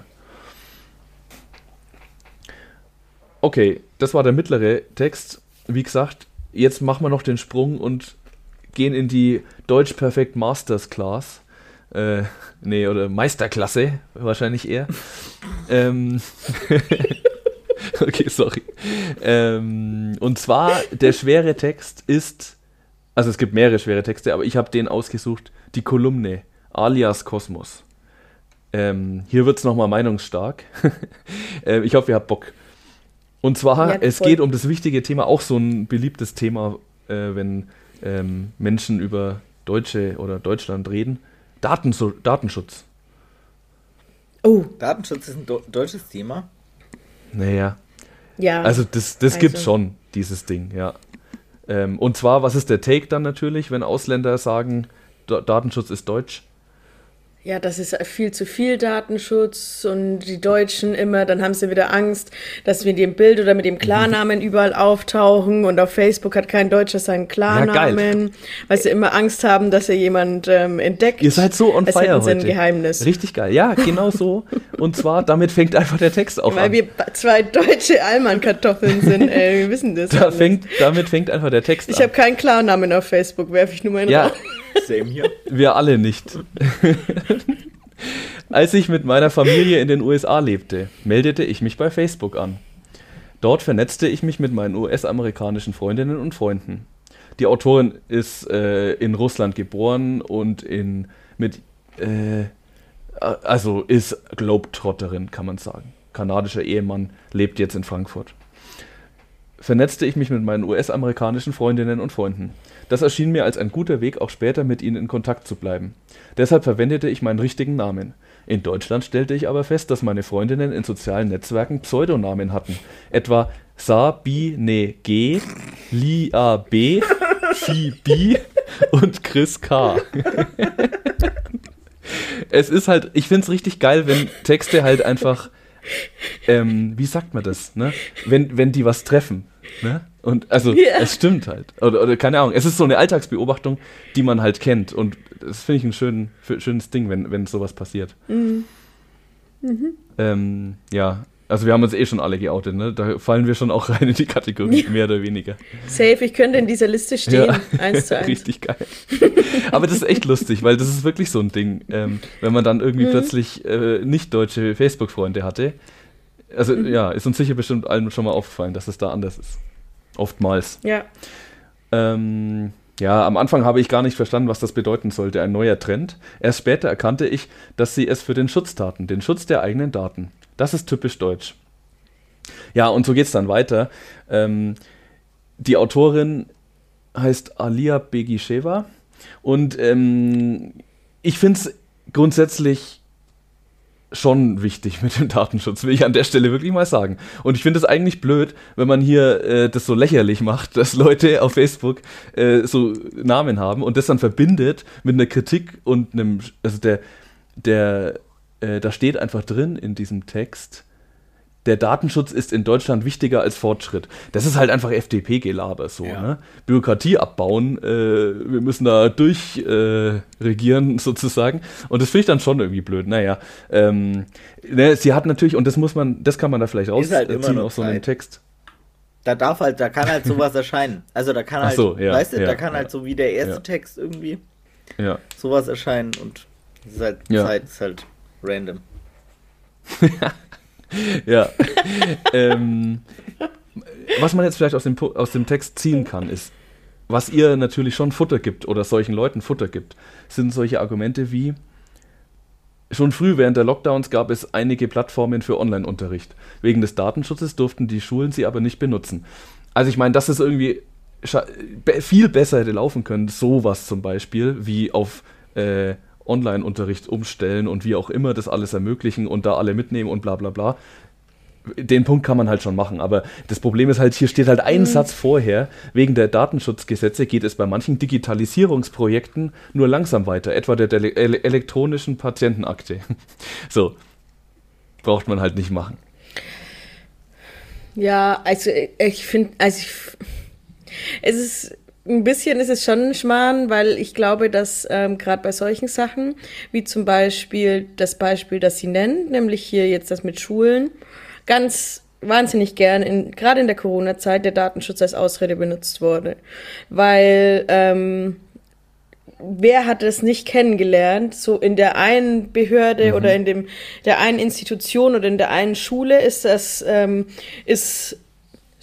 Okay, das war der mittlere Text. Wie gesagt, jetzt machen wir noch den Sprung und gehen in die Deutsch Perfekt Masters Class. Äh, nee, oder Meisterklasse wahrscheinlich eher. ähm, okay, sorry. Ähm, und zwar, der schwere Text ist, also es gibt mehrere schwere Texte, aber ich habe den ausgesucht, die Kolumne, alias Kosmos. Ähm, hier wird es nochmal meinungsstark. ähm, ich hoffe, ihr habt Bock. Und zwar, ja, es geht um das wichtige Thema, auch so ein beliebtes Thema, äh, wenn ähm, Menschen über Deutsche oder Deutschland reden. Datenso Datenschutz. Oh. Datenschutz ist ein deutsches Thema. Naja. Ja. Also das, das also. gibt schon, dieses Ding, ja. Ähm, und zwar, was ist der Take dann natürlich, wenn Ausländer sagen, Datenschutz ist deutsch? Ja, das ist viel zu viel Datenschutz und die Deutschen immer, dann haben sie wieder Angst, dass wir mit dem Bild oder mit dem Klarnamen überall auftauchen und auf Facebook hat kein Deutscher seinen Klarnamen, ja, weil sie immer Angst haben, dass er jemand ähm, entdeckt. Ihr seid so on fire heute. Ein Geheimnis. Richtig geil. Ja, genau so. und zwar, damit fängt einfach der Text auch weil an. Weil wir zwei deutsche Allmann-Kartoffeln sind, ey, wir wissen das. Da fängt, damit fängt einfach der Text ich an. Ich habe keinen Klarnamen auf Facebook, werfe ich nur mal in ja. Raum. Same hier. Wir alle nicht. Als ich mit meiner Familie in den USA lebte, meldete ich mich bei Facebook an. Dort vernetzte ich mich mit meinen US-amerikanischen Freundinnen und Freunden. Die Autorin ist äh, in Russland geboren und in mit äh, also ist Globetrotterin, kann man sagen. Kanadischer Ehemann lebt jetzt in Frankfurt. Vernetzte ich mich mit meinen US-amerikanischen Freundinnen und Freunden. Das erschien mir als ein guter Weg, auch später mit ihnen in Kontakt zu bleiben. Deshalb verwendete ich meinen richtigen Namen. In Deutschland stellte ich aber fest, dass meine Freundinnen in sozialen Netzwerken Pseudonamen hatten. Etwa Sabine G, Lia B, Phi B und Chris K. es ist halt, ich finde es richtig geil, wenn Texte halt einfach, ähm, wie sagt man das, ne? Wenn, wenn die was treffen. Ne? Und also yeah. es stimmt halt. Oder, oder, keine Ahnung. Es ist so eine Alltagsbeobachtung, die man halt kennt. Und das finde ich ein schön, schönes Ding, wenn, wenn sowas passiert. Mhm. Mhm. Ähm, ja, also wir haben uns eh schon alle geoutet, ne? Da fallen wir schon auch rein in die Kategorie, ja. mehr oder weniger. Safe, ich könnte in dieser Liste stehen, ja. eins zu eins. Richtig geil. Aber das ist echt lustig, weil das ist wirklich so ein Ding, ähm, wenn man dann irgendwie mhm. plötzlich äh, nicht deutsche Facebook-Freunde hatte. Also mhm. ja, ist uns sicher bestimmt allen schon mal aufgefallen, dass es da anders ist. Oftmals. Ja. Ähm, ja, am Anfang habe ich gar nicht verstanden, was das bedeuten sollte, ein neuer Trend. Erst später erkannte ich, dass sie es für den Schutz taten, den Schutz der eigenen Daten. Das ist typisch deutsch. Ja, und so geht es dann weiter. Ähm, die Autorin heißt Alia Begisheva und ähm, ich finde es grundsätzlich schon wichtig mit dem Datenschutz, will ich an der Stelle wirklich mal sagen. Und ich finde es eigentlich blöd, wenn man hier äh, das so lächerlich macht, dass Leute auf Facebook äh, so Namen haben und das dann verbindet mit einer Kritik und einem, also der, der, äh, da steht einfach drin in diesem Text, der Datenschutz ist in Deutschland wichtiger als Fortschritt. Das ist halt einfach FDP-Gelaber so, ja. ne? Bürokratie abbauen, äh, wir müssen da durchregieren äh, sozusagen. Und das finde ich dann schon irgendwie blöd. Naja, ähm, ne, sie hat natürlich, und das muss man, das kann man da vielleicht rausziehen halt aus so einem Text. Da darf halt, da kann halt sowas erscheinen. Also da kann halt, so, ja, weißt du, ja, da kann halt so wie der erste Text irgendwie sowas erscheinen und es ist halt, Zeit ist halt random. ja. ähm, was man jetzt vielleicht aus dem, aus dem Text ziehen kann, ist, was ihr natürlich schon Futter gibt oder solchen Leuten Futter gibt, sind solche Argumente wie, schon früh während der Lockdowns gab es einige Plattformen für Online-Unterricht. Wegen des Datenschutzes durften die Schulen sie aber nicht benutzen. Also ich meine, das ist irgendwie viel besser hätte laufen können, sowas zum Beispiel, wie auf äh, Online-Unterricht umstellen und wie auch immer das alles ermöglichen und da alle mitnehmen und bla bla bla. Den Punkt kann man halt schon machen, aber das Problem ist halt, hier steht halt ein mhm. Satz vorher, wegen der Datenschutzgesetze geht es bei manchen Digitalisierungsprojekten nur langsam weiter, etwa der, der elektronischen Patientenakte. so, braucht man halt nicht machen. Ja, also ich finde, also ich, es ist ein bisschen ist es schon ein Schmarrn, weil ich glaube, dass ähm, gerade bei solchen Sachen, wie zum Beispiel das Beispiel, das sie nennen, nämlich hier jetzt das mit Schulen, ganz wahnsinnig gern, in, gerade in der Corona-Zeit, der Datenschutz als Ausrede benutzt wurde. Weil ähm, wer hat es nicht kennengelernt, so in der einen Behörde mhm. oder in dem der einen Institution oder in der einen Schule ist das ähm, ist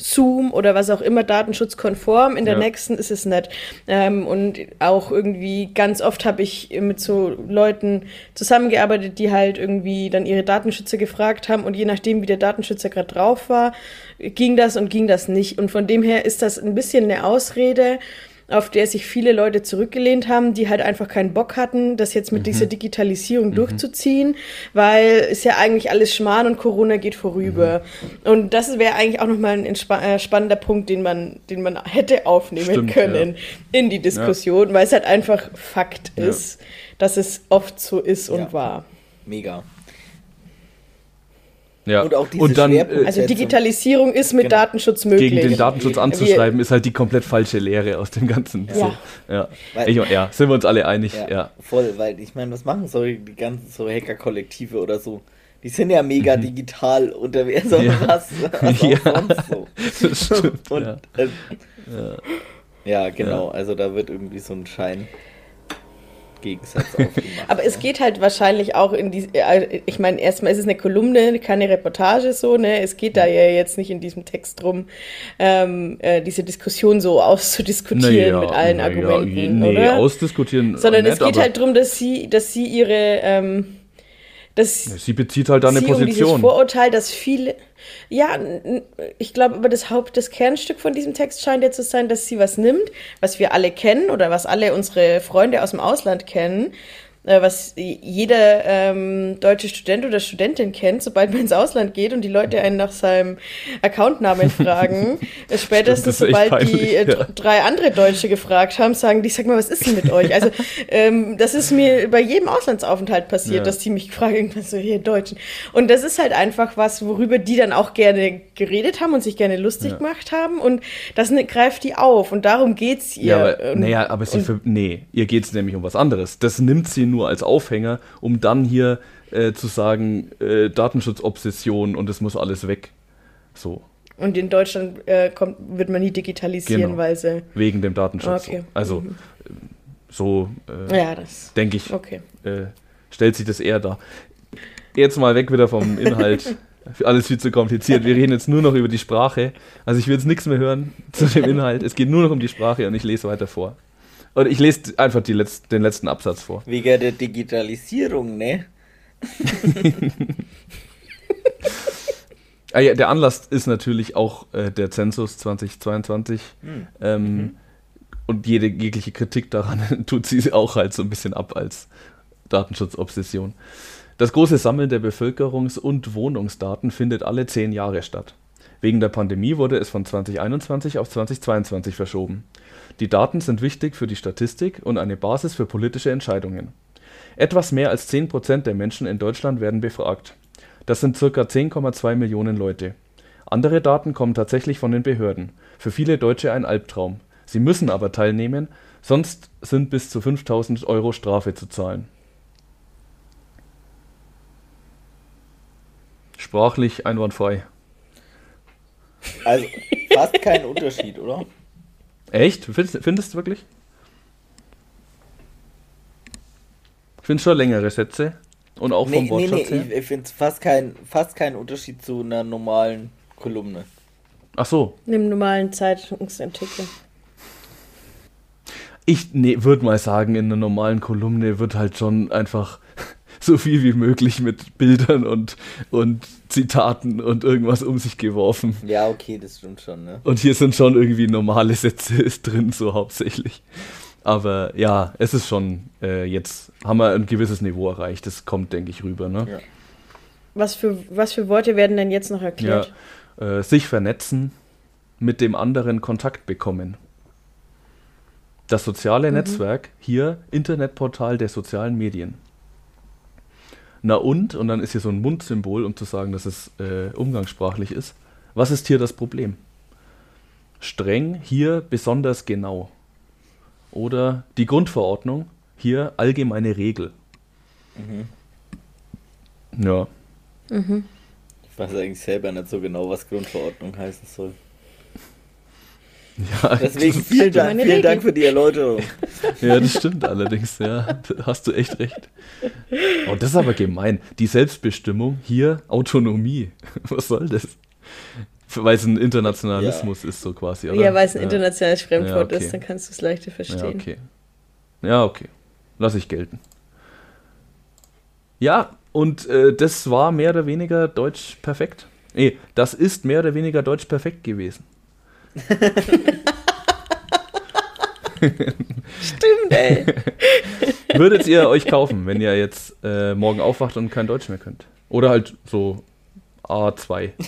Zoom oder was auch immer datenschutzkonform, in der ja. nächsten ist es nicht. Ähm, und auch irgendwie ganz oft habe ich mit so Leuten zusammengearbeitet, die halt irgendwie dann ihre Datenschützer gefragt haben und je nachdem, wie der Datenschützer gerade drauf war, ging das und ging das nicht. Und von dem her ist das ein bisschen eine Ausrede, auf der sich viele Leute zurückgelehnt haben, die halt einfach keinen Bock hatten, das jetzt mit mhm. dieser Digitalisierung mhm. durchzuziehen, weil ist ja eigentlich alles Schmarrn und Corona geht vorüber. Mhm. Und das wäre eigentlich auch nochmal ein äh, spannender Punkt, den man, den man hätte aufnehmen Stimmt, können ja. in die Diskussion, ja. weil es halt einfach Fakt ja. ist, dass es oft so ist und war. Mega. Ja. Und auch diese und dann, äh, Also Digitalisierung ist mit genau. Datenschutz möglich. Gegen den Datenschutz anzuschreiben, Wir, ist halt die komplett falsche Lehre aus dem Ganzen. Ja, so, ja. Weil, ich, ja sind wir uns alle einig. Ja, ja. Voll, weil ich meine, was machen so die ganzen so Hacker-Kollektive oder so? Die sind ja mega mhm. digital unterwegs und ja. was, was ja. sonst so. Das stimmt, und, ja. Äh, ja. genau, also da wird irgendwie so ein Schein. Gegensatz aufgemacht. Aber es geht halt wahrscheinlich auch in die, äh, ich meine, erstmal ist es eine Kolumne, keine Reportage so, ne? Es geht da ja jetzt nicht in diesem Text drum, ähm, äh, diese Diskussion so auszudiskutieren naja, mit allen naja, Argumenten, nee, oder? ausdiskutieren. Sondern nicht, es geht halt darum, dass sie, dass sie ihre, ähm, dass sie bezieht halt da eine Position. Um dieses Vorurteil, dass viele ja, ich glaube, aber das Haupt, das Kernstück von diesem Text scheint ja zu sein, dass sie was nimmt, was wir alle kennen oder was alle unsere Freunde aus dem Ausland kennen was jeder ähm, deutsche Student oder Studentin kennt, sobald man ins Ausland geht und die Leute einen nach seinem Accountnamen fragen. spätestens Stimmt, sobald peinlich, die äh, ja. drei andere Deutsche gefragt haben, sagen die, sag mal, was ist denn mit euch? Also ähm, das ist mir bei jedem Auslandsaufenthalt passiert, ja. dass die mich fragen, irgendwas so, hier Deutschen. Und das ist halt einfach was, worüber die dann auch gerne geredet haben und sich gerne lustig ja. gemacht haben und das ne, greift die auf und darum geht's ihr. Ja, aber, naja, aber sie für, nee, ihr geht's nämlich um was anderes. Das nimmt sie nur als Aufhänger, um dann hier äh, zu sagen, äh, Datenschutzobsession und es muss alles weg. So. Und in Deutschland äh, kommt, wird man nie digitalisieren, genau. weil sie. Wegen dem Datenschutz. Okay. So. Also mhm. so äh, ja, denke ich, okay. Äh, stellt sich das eher dar. Jetzt mal weg wieder vom Inhalt. Alles viel zu kompliziert. Wir reden jetzt nur noch über die Sprache. Also ich will jetzt nichts mehr hören zu dem Inhalt. Es geht nur noch um die Sprache und ich lese weiter vor. Und ich lese einfach Letz-, den letzten Absatz vor. Wegen der Digitalisierung, ne? ah ja, der Anlass ist natürlich auch äh, der Zensus 2022. Hm. Ähm, mhm. Und jede jegliche Kritik daran tut sie auch halt so ein bisschen ab als Datenschutzobsession. Das große Sammeln der Bevölkerungs- und Wohnungsdaten findet alle zehn Jahre statt. Wegen der Pandemie wurde es von 2021 auf 2022 verschoben. Die Daten sind wichtig für die Statistik und eine Basis für politische Entscheidungen. Etwas mehr als 10 Prozent der Menschen in Deutschland werden befragt. Das sind ca. 10,2 Millionen Leute. Andere Daten kommen tatsächlich von den Behörden. Für viele Deutsche ein Albtraum. Sie müssen aber teilnehmen, sonst sind bis zu 5000 Euro Strafe zu zahlen. Sprachlich einwandfrei. Also fast kein Unterschied, oder? Echt? Findest, findest du wirklich? Ich finde schon längere Sätze. Und auch vom nee, nee, Wortschatz nee, her. ich, ich finde fast kein, fast kein Unterschied zu einer normalen Kolumne. Ach so. Im normalen Zeitungsartikel. Ich nee, würde mal sagen, in einer normalen Kolumne wird halt schon einfach so viel wie möglich mit Bildern und, und Zitaten und irgendwas um sich geworfen. Ja, okay, das stimmt schon, ne? Und hier sind schon irgendwie normale Sätze drin, so hauptsächlich. Aber ja, es ist schon, äh, jetzt haben wir ein gewisses Niveau erreicht. Das kommt, denke ich, rüber. Ne? Ja. Was für, was für Worte werden denn jetzt noch erklärt? Ja, äh, sich vernetzen, mit dem anderen Kontakt bekommen. Das soziale Netzwerk, hier Internetportal der sozialen Medien. Na und, und dann ist hier so ein Mundsymbol, um zu sagen, dass es äh, umgangssprachlich ist. Was ist hier das Problem? Streng, hier besonders genau. Oder die Grundverordnung, hier allgemeine Regel. Ja. Ich weiß eigentlich selber nicht so genau, was Grundverordnung heißen soll. ja Deswegen vielen Dank, vielen. Dank für die Erläuterung. Ja, das stimmt allerdings, ja. Da hast du echt recht. Oh, das ist aber gemein. Die Selbstbestimmung, hier Autonomie. Was soll das? Weil es ein Internationalismus ist, so quasi, oder? Ja, weil es ein internationales Fremdwort Ja, okay. ist, dann kannst du es leichter Ja, verstehen. okay. Ja, okay. Lass ich gelten. Ja, und äh, das war mehr oder weniger deutsch perfekt. Nee, das ist mehr oder weniger deutsch perfekt gewesen. Stimmt, ey. Würdet ihr euch kaufen, wenn ihr jetzt äh, morgen aufwacht und kein Deutsch mehr könnt? Oder halt so A2.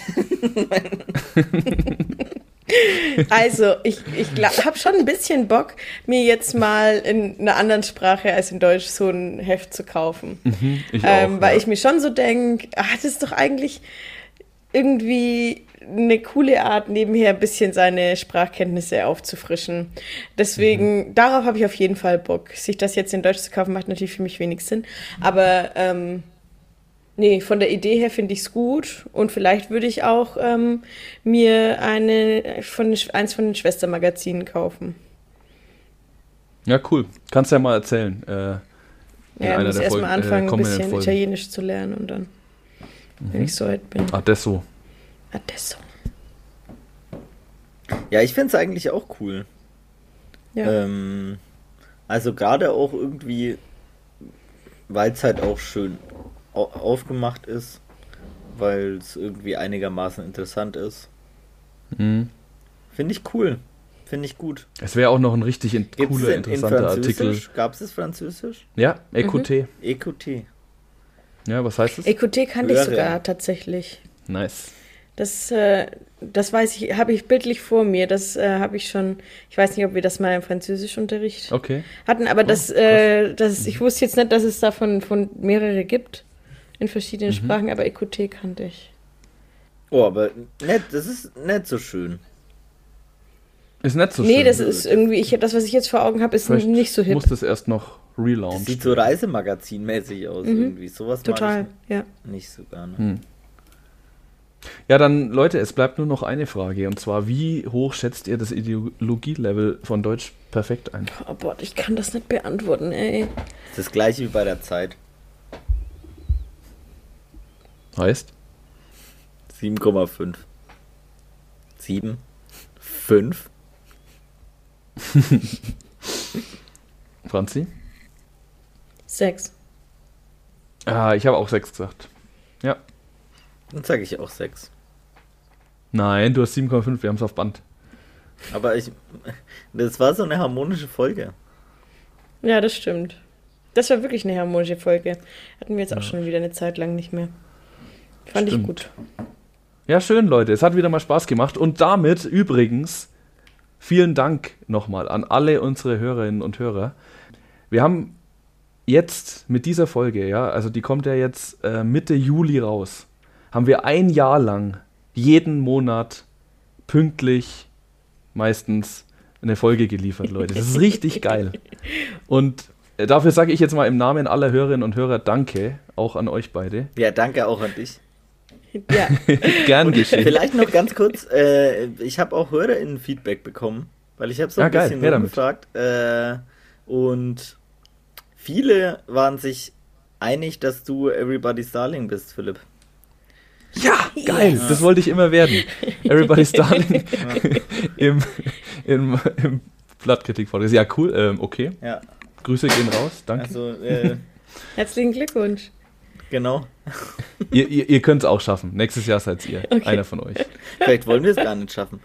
Also, ich, ich habe schon ein bisschen Bock, mir jetzt mal in einer anderen Sprache als in Deutsch so ein Heft zu kaufen. Ich ähm, auch, weil ja. ich mir schon so denke, ah, das ist doch eigentlich irgendwie eine coole Art, nebenher ein bisschen seine Sprachkenntnisse aufzufrischen. Deswegen, Mhm. darauf habe ich auf jeden Fall Bock. Sich das jetzt in Deutsch zu kaufen, macht natürlich für mich wenig Sinn. Aber ähm, nee, von der Idee her finde ich es gut. Und vielleicht würde ich auch ähm, mir eine von, eins von den Schwestermagazinen kaufen. Ja, cool. Kannst ja mal erzählen. Äh, Ja, ich muss erstmal äh, anfangen, ein kommenden bisschen Folgen. Italienisch zu lernen und dann, wenn ich so weit bin. Adesso. Adesso. Ja, ich finde es eigentlich auch cool. Ja. Ähm, also gerade auch irgendwie, weil es halt auch schön au aufgemacht ist, weil es irgendwie einigermaßen interessant ist. Mhm. Finde ich cool. Finde ich gut. Es wäre auch noch ein richtig in Gibt es cooler, in, in interessanter Artikel. Französisch? Gab es Französisch? Ja, EQT. EQT. Ja, was heißt es? EQT kannte ich sogar tatsächlich. Nice. Das, äh, das weiß ich, habe ich bildlich vor mir. Das äh, habe ich schon. Ich weiß nicht, ob wir das mal im Französischunterricht Okay. hatten, aber das, Oh, äh, das, ich wusste jetzt nicht, dass es davon von mehrere gibt in verschiedenen Mhm. Sprachen, aber EQT kannte ich. Oh, aber nett, das ist nicht so schön. Ist nicht so nee, schön. das ist irgendwie, ich, das, was ich jetzt vor Augen habe, ist Vielleicht nicht so hip. muss das erst noch Das relaunched. sieht so Reisemagazin-mäßig aus irgendwie. Sowas Mhm. Total, mag ja. ich nicht so gerne. Hm. Ja, dann, Leute, es bleibt nur noch eine Frage. Und zwar, wie hoch schätzt ihr das Ideologielevel von Deutsch perfekt ein? Oh Gott, ich kann das nicht beantworten, ey. Das ist das gleiche wie bei der Zeit. Heißt? 7,5. 7? 5? Franzi? Sechs. Ah, ich habe auch sechs gesagt. Ja. Dann sage ich auch 6. Nein, du hast 7,5, wir haben es auf Band. Aber ich. Das war so eine harmonische Folge. Ja, das stimmt. Das war wirklich eine harmonische Folge. Hatten wir jetzt auch schon wieder eine Zeit lang nicht mehr. Fand Stimmt. ich gut. Ja, schön, Leute. Es hat wieder mal Spaß gemacht. Und damit übrigens vielen Dank nochmal an alle unsere Hörerinnen und Hörer. Wir haben jetzt mit dieser Folge, ja, also die kommt ja jetzt äh, Mitte Juli raus, haben wir ein Jahr lang jeden Monat pünktlich meistens eine Folge geliefert, Leute. Das ist richtig geil. Und äh, dafür sage ich jetzt mal im Namen aller Hörerinnen und Hörer Danke, auch an euch beide. Ja, danke auch an dich. Ja, Gern geschehen. Vielleicht noch ganz kurz, äh, ich habe auch HörerInnen Feedback bekommen, weil ich habe so Ja, ein geil, bisschen her damit. gefragt äh, und viele waren sich einig, dass du Everybody's Darling bist, Philipp. Ja, geil, das wollte ich immer werden. Everybody's Darling im, im, im Blattkritik-Podcast. Ja, cool, ähm, okay. Ja, Grüße gehen raus, danke. also äh, herzlichen Glückwunsch. genau. Ihr, ihr, ihr könnt es auch schaffen. Nächstes Jahr seid ihr, Okay. einer von euch. Vielleicht wollen wir es gar nicht schaffen.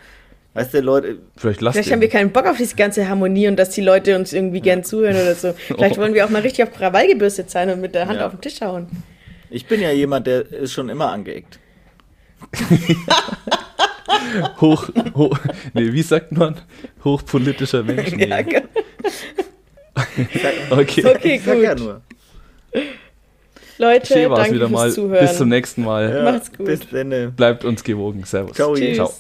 Weißt du, Leute, Vielleicht lasst Vielleicht haben wir keinen Bock auf diese ganze Harmonie und dass die Leute uns irgendwie gern zuhören oder so. Vielleicht wollen wir auch mal richtig auf Krawall gebürstet sein und mit der Hand Ja. auf den Tisch hauen. Ich bin ja jemand, der ist schon immer angeeckt. Hoch, hoch, nee, wie sagt man? Hochpolitischer Mensch. Nee. Ja, ge- Okay, okay, Ich sag ja gut. nur. Leute, danke wieder fürs mal. Zuhören. Bis zum nächsten Mal. Ja, Macht's gut. Bis dann. Bleibt uns gewogen. Servus. Ciao. Tschüss. Ciao.